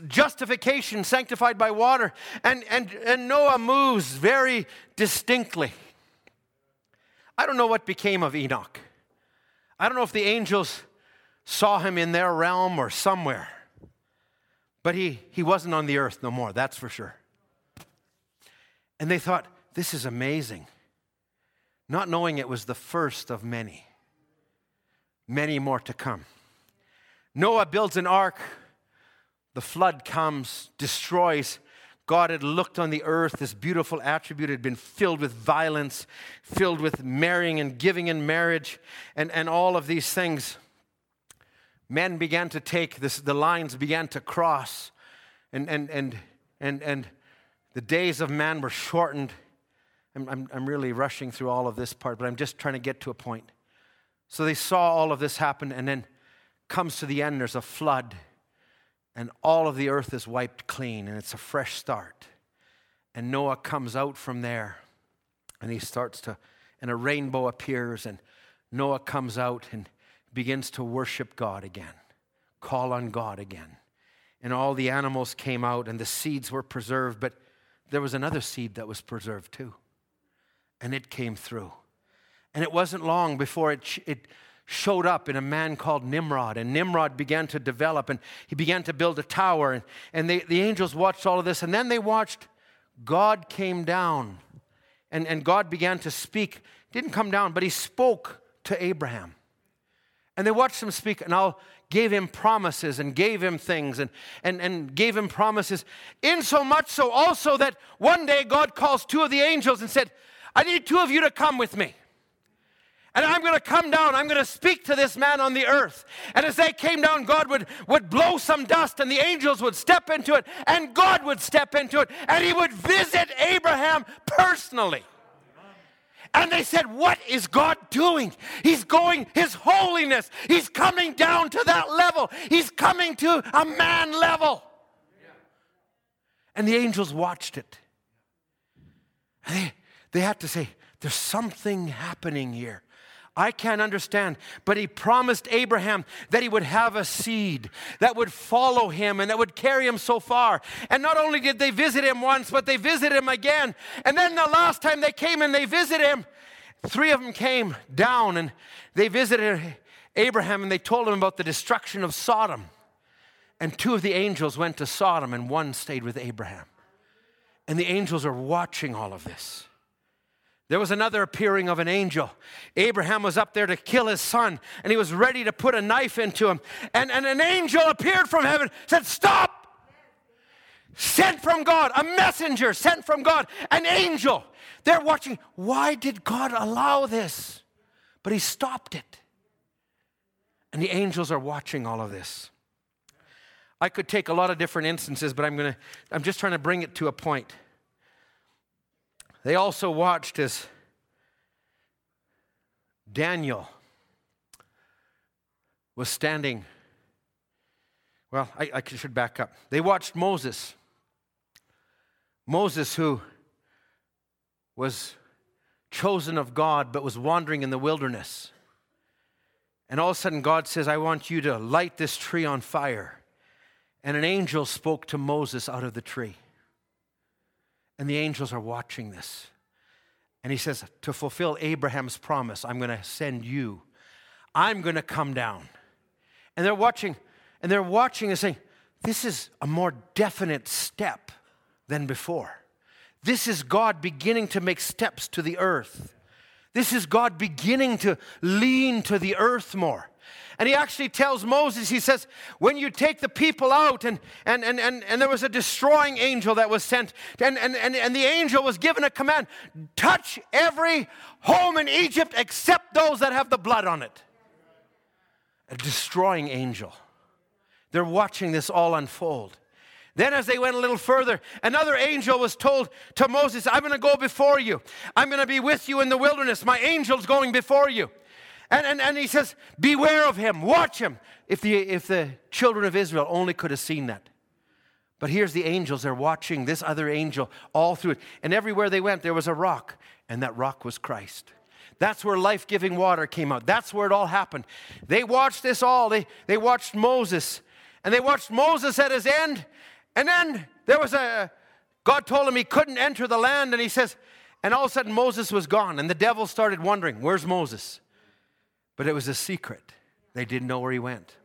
justification, sanctified by water. And, and, and Noah moves very distinctly. I don't know what became of Enoch. I don't know if the angels saw him in their realm or somewhere. But he, he wasn't on the earth no more, that's for sure. And they thought, this is amazing. Not knowing it was the first of many many more to come. Noah builds an ark. The flood comes, destroys. God had looked on the earth. This beautiful attribute had been filled with violence, filled with marrying and giving in marriage, and, and all of these things. Men began to take this, the lines began to cross, and, and, and, and, and the days of man were shortened. I'm, I'm, I'm really rushing through all of this part, but I'm just trying to get to a point. So they saw all of this happen, and then comes to the end, there's a flood, and all of the earth is wiped clean, and it's a fresh start. And Noah comes out from there, and he starts to, and a rainbow appears, and Noah comes out and begins to worship God again, call on God again. And all the animals came out, and the seeds were preserved, but there was another seed that was preserved too. And it came through. And it wasn't long before it, it showed up in a man called Nimrod. And Nimrod began to develop and he began to build a tower. And, and they, the angels watched all of this. And then they watched God came down. And, and God began to speak. Didn't come down, but he spoke to Abraham. And they watched him speak, and all gave him promises and gave him things and, and, and gave him promises. In so much so also that one day God calls two of the angels and said, I need two of you to come with me. And I'm going to come down. I'm going to speak to this man on the earth. And as they came down, God would, would blow some dust, and the angels would step into it, and God would step into it, and he would visit Abraham personally. And they said, What is God doing? He's going, His holiness, He's coming down to that level. He's coming to a man level. And the angels watched it. They, they had to say, There's something happening here. I can't understand. But he promised Abraham that he would have a seed that would follow him and that would carry him so far. And not only did they visit him once, but they visited him again. And then the last time they came and they visited him, three of them came down and they visited Abraham and they told him about the destruction of Sodom. And two of the angels went to Sodom and one stayed with Abraham. And the angels are watching all of this. There was another appearing of an angel. Abraham was up there to kill his son, and he was ready to put a knife into him. And, and an angel appeared from heaven, said, Stop! Sent from God, a messenger sent from God, an angel. They're watching. Why did God allow this? But he stopped it. And the angels are watching all of this. I could take a lot of different instances, but I'm to, I'm just trying to bring it to a point. They also watched as Daniel was standing. Well, I, I should back up. They watched Moses. Moses, who was chosen of God but was wandering in the wilderness. And all of a sudden, God says, I want you to light this tree on fire. And an angel spoke to Moses out of the tree. And the angels are watching this. And he says, To fulfill Abraham's promise, I'm going to send you. I'm going to come down. And they're watching, and they're watching and saying, This is a more definite step than before. This is God beginning to make steps to the earth. This is God beginning to lean to the earth more. And he actually tells Moses, he says, when you take the people out, and, and, and, and, and there was a destroying angel that was sent, and, and, and, and the angel was given a command touch every home in Egypt except those that have the blood on it. A destroying angel. They're watching this all unfold. Then, as they went a little further, another angel was told to Moses, I'm going to go before you. I'm going to be with you in the wilderness. My angel's going before you. And, and, and he says, Beware of him, watch him. If the, if the children of Israel only could have seen that. But here's the angels, they're watching this other angel all through it. And everywhere they went, there was a rock, and that rock was Christ. That's where life giving water came out. That's where it all happened. They watched this all. They, they watched Moses, and they watched Moses at his end. And then there was a, God told him he couldn't enter the land, and he says, and all of a sudden Moses was gone, and the devil started wondering, Where's Moses? But it was a secret. They didn't know where he went.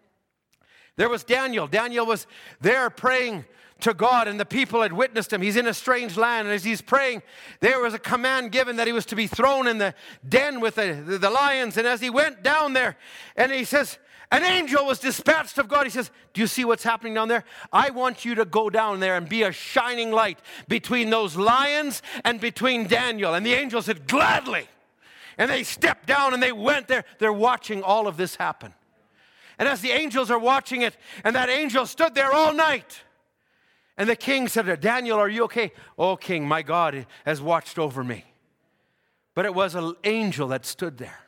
There was Daniel. Daniel was there praying to God, and the people had witnessed him. He's in a strange land, and as he's praying, there was a command given that he was to be thrown in the den with the, the, lions. And as he went down there, and he says, an angel was dispatched of God. He says, Do you see what's happening down there? I want you to go down there and be a shining light between those lions and between Daniel. And the angel said, Gladly. And they stepped down and they went there. They're watching all of this happen. And as the angels are watching it, and that angel stood there all night. And the king said, to Daniel, are you okay? Oh, king, my God has watched over me. But it was an angel that stood there.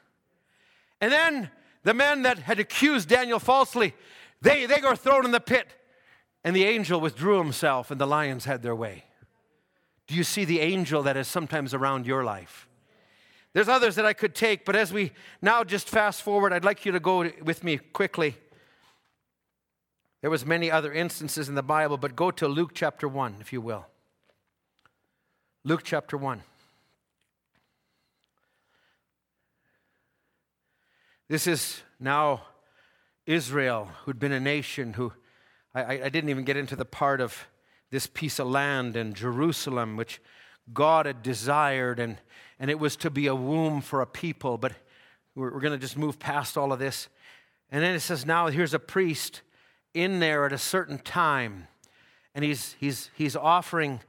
And then the men that had accused Daniel falsely, they, they were thrown in the pit. And the angel withdrew himself, and the lions had their way. Do you see the angel that is sometimes around your life? There's others that I could take, but as we now just fast forward, I'd like you to go with me quickly. There was many other instances in the Bible, but go to Luke chapter 1 if you will. Luke chapter 1. This is now Israel, who'd been a nation who I, I, didn't even get into the part of this piece of land and Jerusalem, which God had desired, and, and it was to be a womb for a people. But we're, we're going to just move past all of this. And then it says, now here's a priest in there at a certain time, and he's, he's, he's offering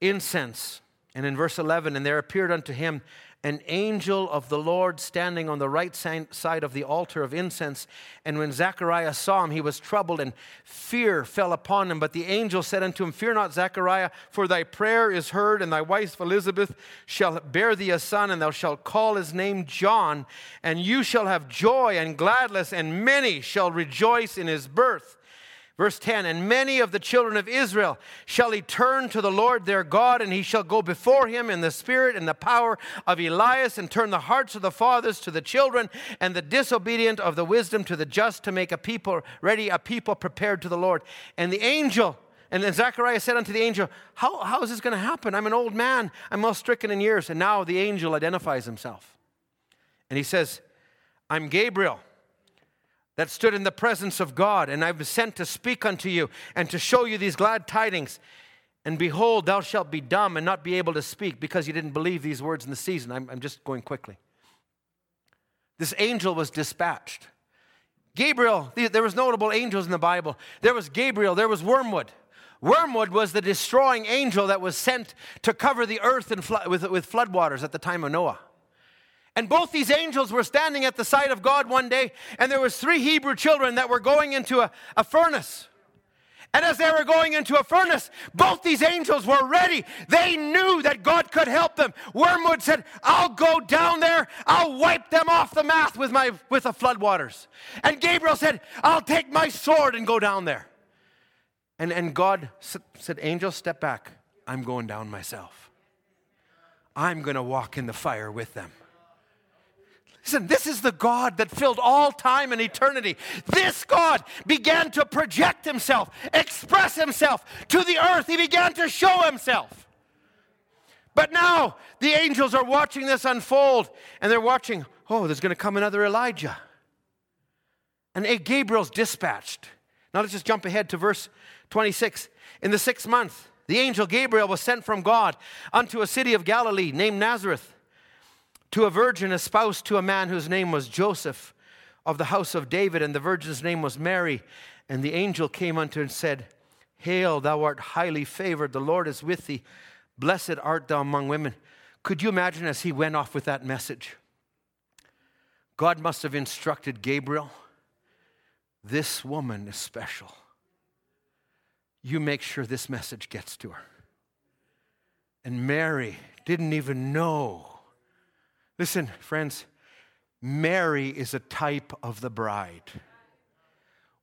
incense. And in verse 11, and there appeared unto him an angel of the Lord standing on the right side of the altar of incense. And when Zechariah saw him, he was troubled, and fear fell upon him. But the angel said unto him, Fear not, Zechariah, for thy prayer is heard, and thy wife Elizabeth shall bear thee a son, and thou shalt call his name John. And you shall have joy and gladness, and many shall rejoice in his birth Verse 10 And many of the children of Israel shall he turn to the Lord their God, and he shall go before him in the spirit and the power of Elias, and turn the hearts of the fathers to the children, and the disobedient of the wisdom to the just, to make a people ready, a people prepared to the Lord. And the angel, and then Zechariah said unto the angel, How, how is this going to happen? I'm an old man, I'm well stricken in years. And now the angel identifies himself. And he says, I'm Gabriel that stood in the presence of God, and I was sent to speak unto you and to show you these glad tidings. And behold, thou shalt be dumb and not be able to speak because you didn't believe these words in the season. I'm, I'm just going quickly. This angel was dispatched. Gabriel, there was notable angels in the Bible. There was Gabriel, there was Wormwood. Wormwood was the destroying angel that was sent to cover the earth with, with floodwaters at the time of Noah. And both these angels were standing at the side of God one day, and there was three Hebrew children that were going into a, a furnace. And as they were going into a furnace, both these angels were ready. They knew that God could help them. Wormwood said, I'll go down there, I'll wipe them off the mouth with, my, with the floodwaters. And Gabriel said, I'll take my sword and go down there. And, and God said, Angel, step back. I'm going down myself. I'm going to walk in the fire with them. Listen, this is the God that filled all time and eternity. This God began to project himself, express himself to the earth. He began to show himself. But now the angels are watching this unfold and they're watching, oh, there's going to come another Elijah. And a Gabriel's dispatched. Now let's just jump ahead to verse 26. In the sixth month, the angel Gabriel was sent from God unto a city of Galilee named Nazareth to a virgin espoused to a man whose name was Joseph of the house of David, and the virgin's name was Mary. And the angel came unto her and said, Hail, thou art highly favored, the Lord is with thee. Blessed art thou among women. Could you imagine as he went off with that message? God must have instructed Gabriel this woman is special. You make sure this message gets to her. And Mary didn't even know Listen, friends, Mary is a type of the bride.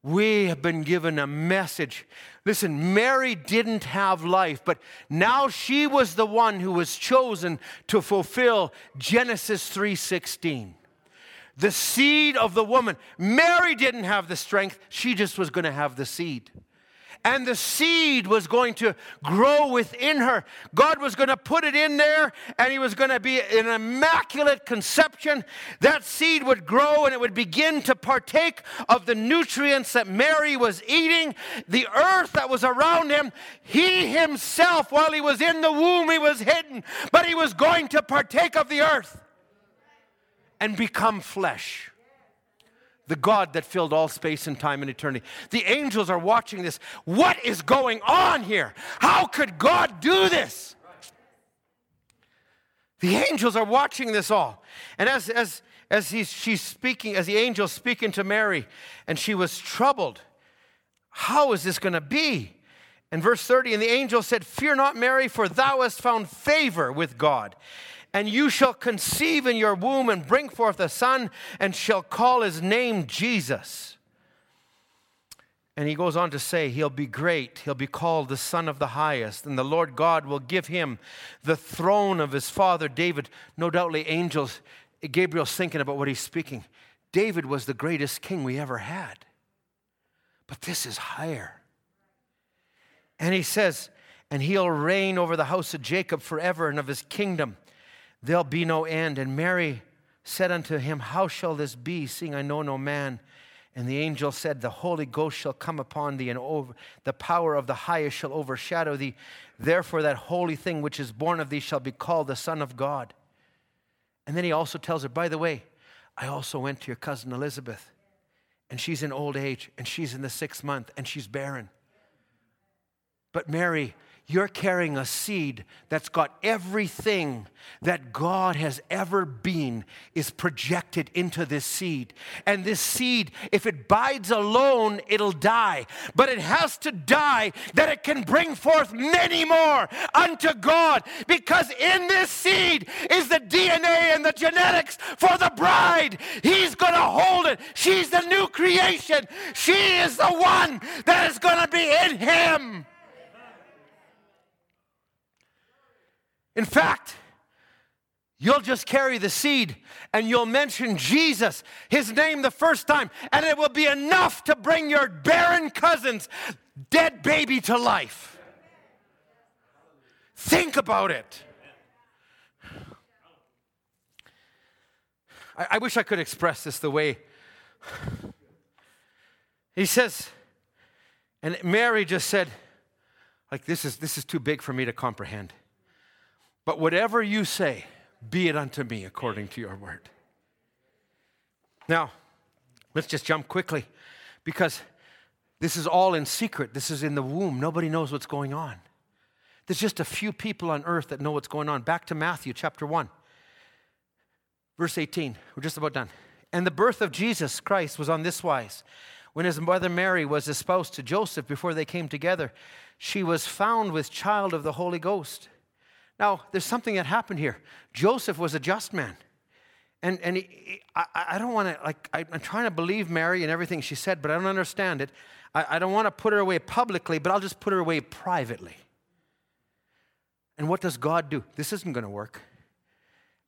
We have been given a message. Listen, Mary didn't have life, but now she was the one who was chosen to fulfill Genesis 3:16. The seed of the woman. Mary didn't have the strength, she just was going to have the seed and the seed was going to grow within her. God was going to put it in there, and He was going to be an immaculate conception. That seed would grow and it would begin to partake of the nutrients that Mary was eating, the earth that was around him. He himself, while he was in the womb, he was hidden, but he was going to partake of the earth and become flesh the God that filled all space and time and eternity. The angels are watching this. What is going on here? How could God do this? The angels are watching this all. And as, as, as he's, she's speaking, as the angel's speaking to Mary, and she was troubled, how is this going to be? In verse 30, and the angel said, Fear not, Mary, for thou hast found favor with God and you shall conceive in your womb and bring forth a son, and shall call his name Jesus. And he goes on to say, He'll be great. He'll be called the Son of the Highest. And the Lord God will give him the throne of his father David. No doubtly, angels, Gabriel's thinking about what he's speaking. David was the greatest king we ever had. But this is higher. And he says, And he'll reign over the house of Jacob forever, and of his kingdom there'll be no end. And Mary said unto him, How shall this be, seeing I know no man? And the angel said, The Holy Ghost shall come upon thee, and over, the power of the highest shall overshadow thee. Therefore, that holy thing which is born of thee shall be called the Son of God. And then he also tells her, By the way, I also went to your cousin Elizabeth, and she's in old age, and she's in the sixth month, and she's barren. But Mary, you're carrying a seed that's got everything that God has ever been is projected into this seed. And this seed, if it bides alone, it'll die. But it has to die that it can bring forth many more unto God. Because in this seed is the DNA and the genetics for the bride. He's going to hold it. She's the new creation. She is the one that is going to be in Him. In fact, You'll just carry the seed and you'll mention Jesus, his name the first time, and it will be enough to bring your barren cousin's dead baby to life. Think about it. I, I wish I could express this the way he says, and Mary just said, like, this is, this is too big for me to comprehend. But whatever you say, be it unto me according to your word. Now, let's just jump quickly because this is all in secret. This is in the womb. Nobody knows what's going on. There's just a few people on earth that know what's going on. Back to Matthew chapter 1, verse 18. We're just about done. And the birth of Jesus Christ was on this wise. When his mother Mary was espoused to Joseph before they came together, she was found with child of the Holy Ghost. Now, there's something that happened here. Joseph was a just man. And, and he, I, I don't want to, like, I, am trying to believe Mary and everything she said, but I don't understand it. I, I don't want to put her away publicly, but I'll just put her away privately. And what does God do? This isn't going to work.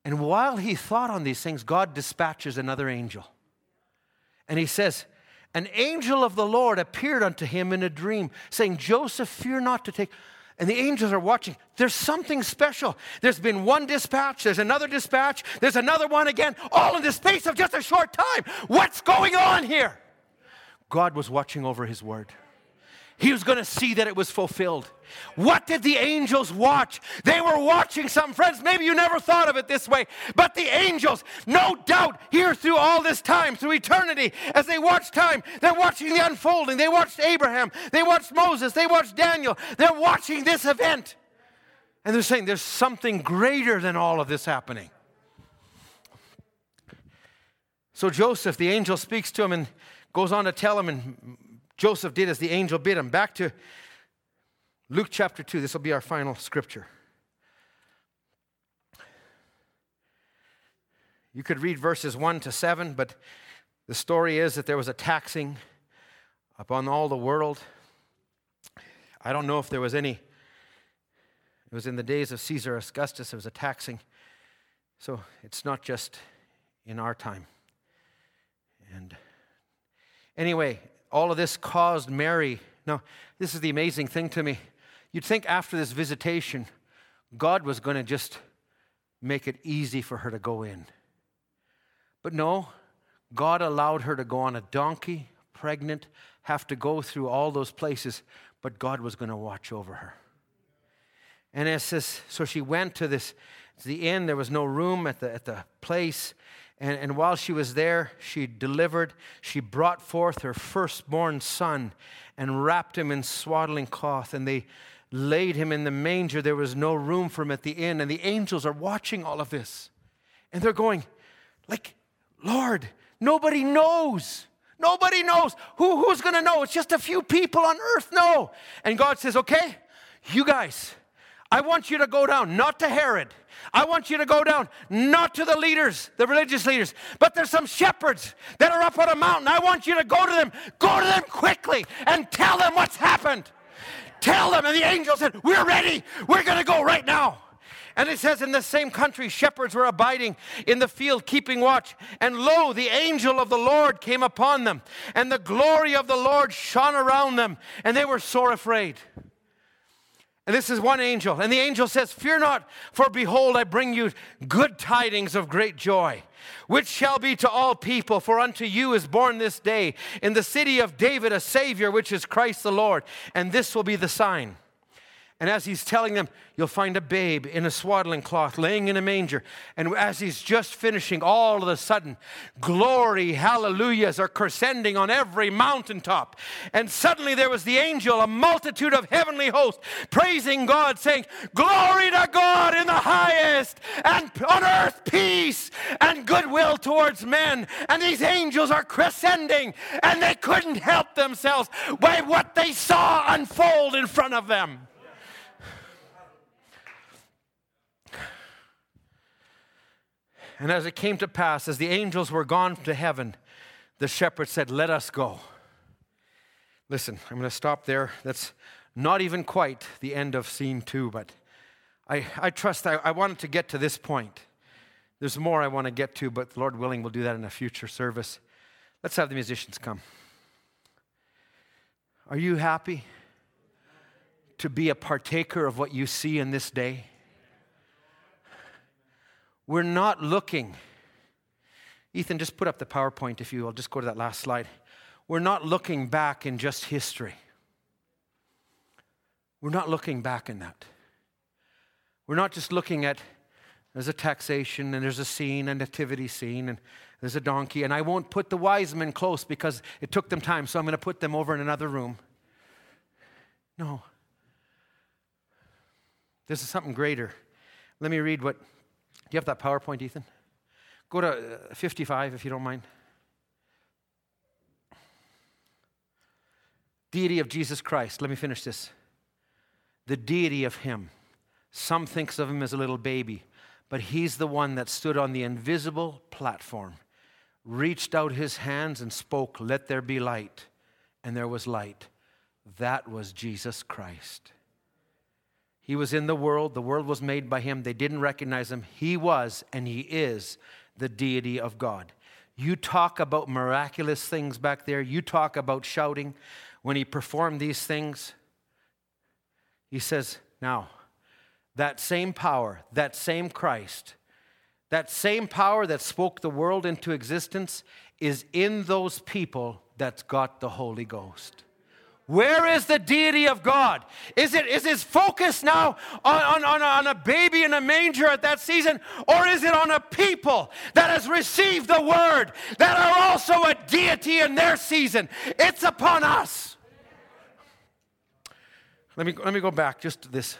And while he thought on these things, God dispatches another angel. And he says, An angel of the Lord appeared unto him in a dream, saying, Joseph, fear not to take and the angels are watching. There's something special. There's been one dispatch, there's another dispatch, there's another one again, all in the space of just a short time. What's going on here? God was watching over his word. He was going to see that it was fulfilled. What did the angels watch? They were watching something. Friends, maybe you never thought of it this way, but the angels, no doubt, here through all this time, through eternity, as they watch time, they're watching the unfolding. They watched Abraham, they watched Moses, they watched Daniel. They're watching this event. And they're saying there's something greater than all of this happening. So Joseph, the angel speaks to him and goes on to tell him, and Joseph did as the angel bid him. Back to Luke chapter 2. This will be our final scripture. You could read verses 1 to 7, but the story is that there was a taxing upon all the world. I don't know if there was any. It was in the days of Caesar Augustus, there was a taxing. So it's not just in our time. And anyway, all of this caused Mary. Now, this is the amazing thing to me. You'd think after this visitation, God was going to just make it easy for her to go in. But no, God allowed her to go on a donkey, pregnant, have to go through all those places, but God was going to watch over her. And it says, so she went to this, to the inn. There was no room at the, at the place. And, and while she was there, she delivered, she brought forth her firstborn son and wrapped him in swaddling cloth. And they laid him in the manger. There was no room for him at the inn. And the angels are watching all of this. And they're going, like, Lord, nobody knows. Nobody knows. Who, who's going to know? It's just a few people on earth know. And God says, okay, you guys, I want you to go down, not to Herod. I want you to go down, not to the leaders, the religious leaders, but there's some shepherds that are up on a mountain. I want you to go to them. Go to them quickly and tell them what's happened. Tell them. And the angel said, We're ready. We're going to go right now. And it says, In the same country, shepherds were abiding in the field, keeping watch. And lo, the angel of the Lord came upon them, and the glory of the Lord shone around them, and they were sore afraid. And this is one angel. And the angel says, Fear not, for behold, I bring you good tidings of great joy, which shall be to all people. For unto you is born this day in the city of David a Savior, which is Christ the Lord. And this will be the sign. And as he's telling them, you'll find a babe in a swaddling cloth laying in a manger. And as he's just finishing, all of a sudden, glory, hallelujahs are crescending on every mountaintop. And suddenly there was the angel, a multitude of heavenly hosts, praising God, saying, Glory to God in the highest, and on earth peace and goodwill towards men. And these angels are crescending, and they couldn't help themselves by what they saw unfold in front of them. And as it came to pass, as the angels were gone to heaven, the shepherd said, Let us go. Listen, I'm going to stop there. That's not even quite the end of scene two, but I, I trust I, I wanted to get to this point. There's more I want to get to, but Lord willing, we'll do that in a future service. Let's have the musicians come. Are you happy to be a partaker of what you see in this day? We're not looking. Ethan, just put up the PowerPoint if you will. Just go to that last slide. We're not looking back in just history. We're not looking back in that. We're not just looking at there's a taxation and there's a scene, a nativity scene, and there's a donkey. And I won't put the wise men close because it took them time, so I'm going to put them over in another room. No. This is something greater. Let me read what do you have that PowerPoint, Ethan? Go to uh, 55 if you don't mind. Deity of Jesus Christ. Let me finish this. The deity of Him. Some thinks of Him as a little baby, but He's the one that stood on the invisible platform, reached out His hands and spoke, Let there be light. And there was light. That was Jesus Christ. He was in the world, the world was made by him. They didn't recognize him. He was and he is the deity of God. You talk about miraculous things back there, you talk about shouting. When he performed these things, he says, Now, that same power, that same Christ, that same power that spoke the world into existence is in those people that's got the Holy Ghost. Where is the deity of God? Is it is his focus now on, on, on, a, on a baby in a manger at that season, or is it on a people that has received the word that are also a deity in their season? It's upon us. Let me, let me go back just to this.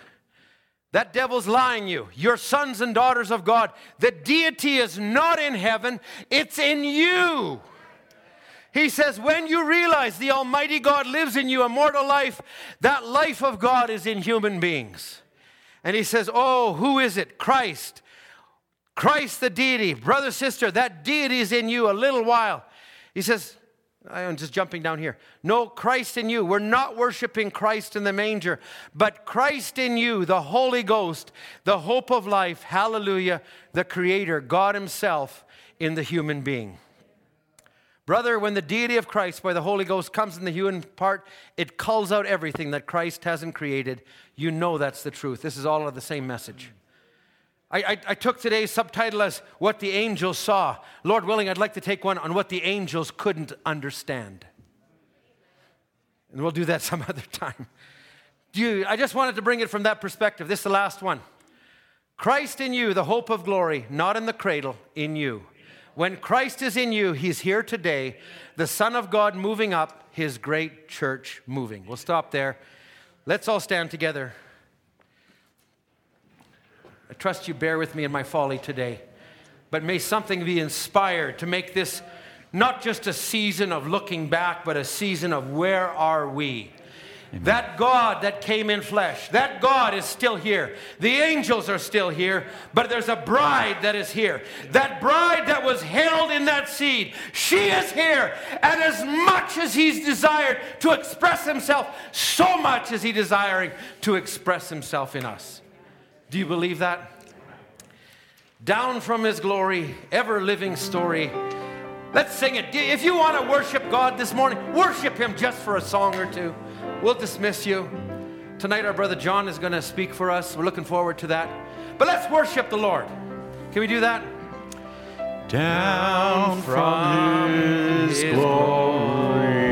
That devil's lying you. You're sons and daughters of God. The deity is not in heaven, it's in you. He says, when you realize the Almighty God lives in you, immortal life, that life of God is in human beings. And he says, Oh, who is it? Christ. Christ the deity. Brother, sister, that deity is in you a little while. He says, I'm just jumping down here. No, Christ in you. We're not worshiping Christ in the manger, but Christ in you, the Holy Ghost, the hope of life. Hallelujah. The Creator, God Himself in the human being. Brother, when the deity of Christ by the Holy Ghost comes in the human part, it culls out everything that Christ hasn't created. You know that's the truth. This is all of the same message. I, I, I, took today's subtitle as What the Angels Saw. Lord willing, I'd like to take one on what the angels couldn't understand. And we'll do that some other time. I just wanted to bring it from that perspective. This is the last one. Christ in you, the hope of glory, not in the cradle, in you. When Christ is in you, he's here today, the Son of God moving up, his great church moving. We'll stop there. Let's all stand together. I trust you bear with me in my folly today, but may something be inspired to make this not just a season of looking back, but a season of where are we? Amen. That God that came in flesh, that God is still here. The angels are still here, but there's a bride that is here. That bride that was held in that seed, she is here. And as much as he's desired to express himself, so much is he desiring to express himself in us. Do you believe that? Down from his glory, ever living story. Let's sing it. If you want to worship God this morning, worship him just for a song or two. We'll dismiss you. Tonight, our brother John is going to speak for us. We're looking forward to that. But let's worship the Lord. Can we do that? Down from his glory.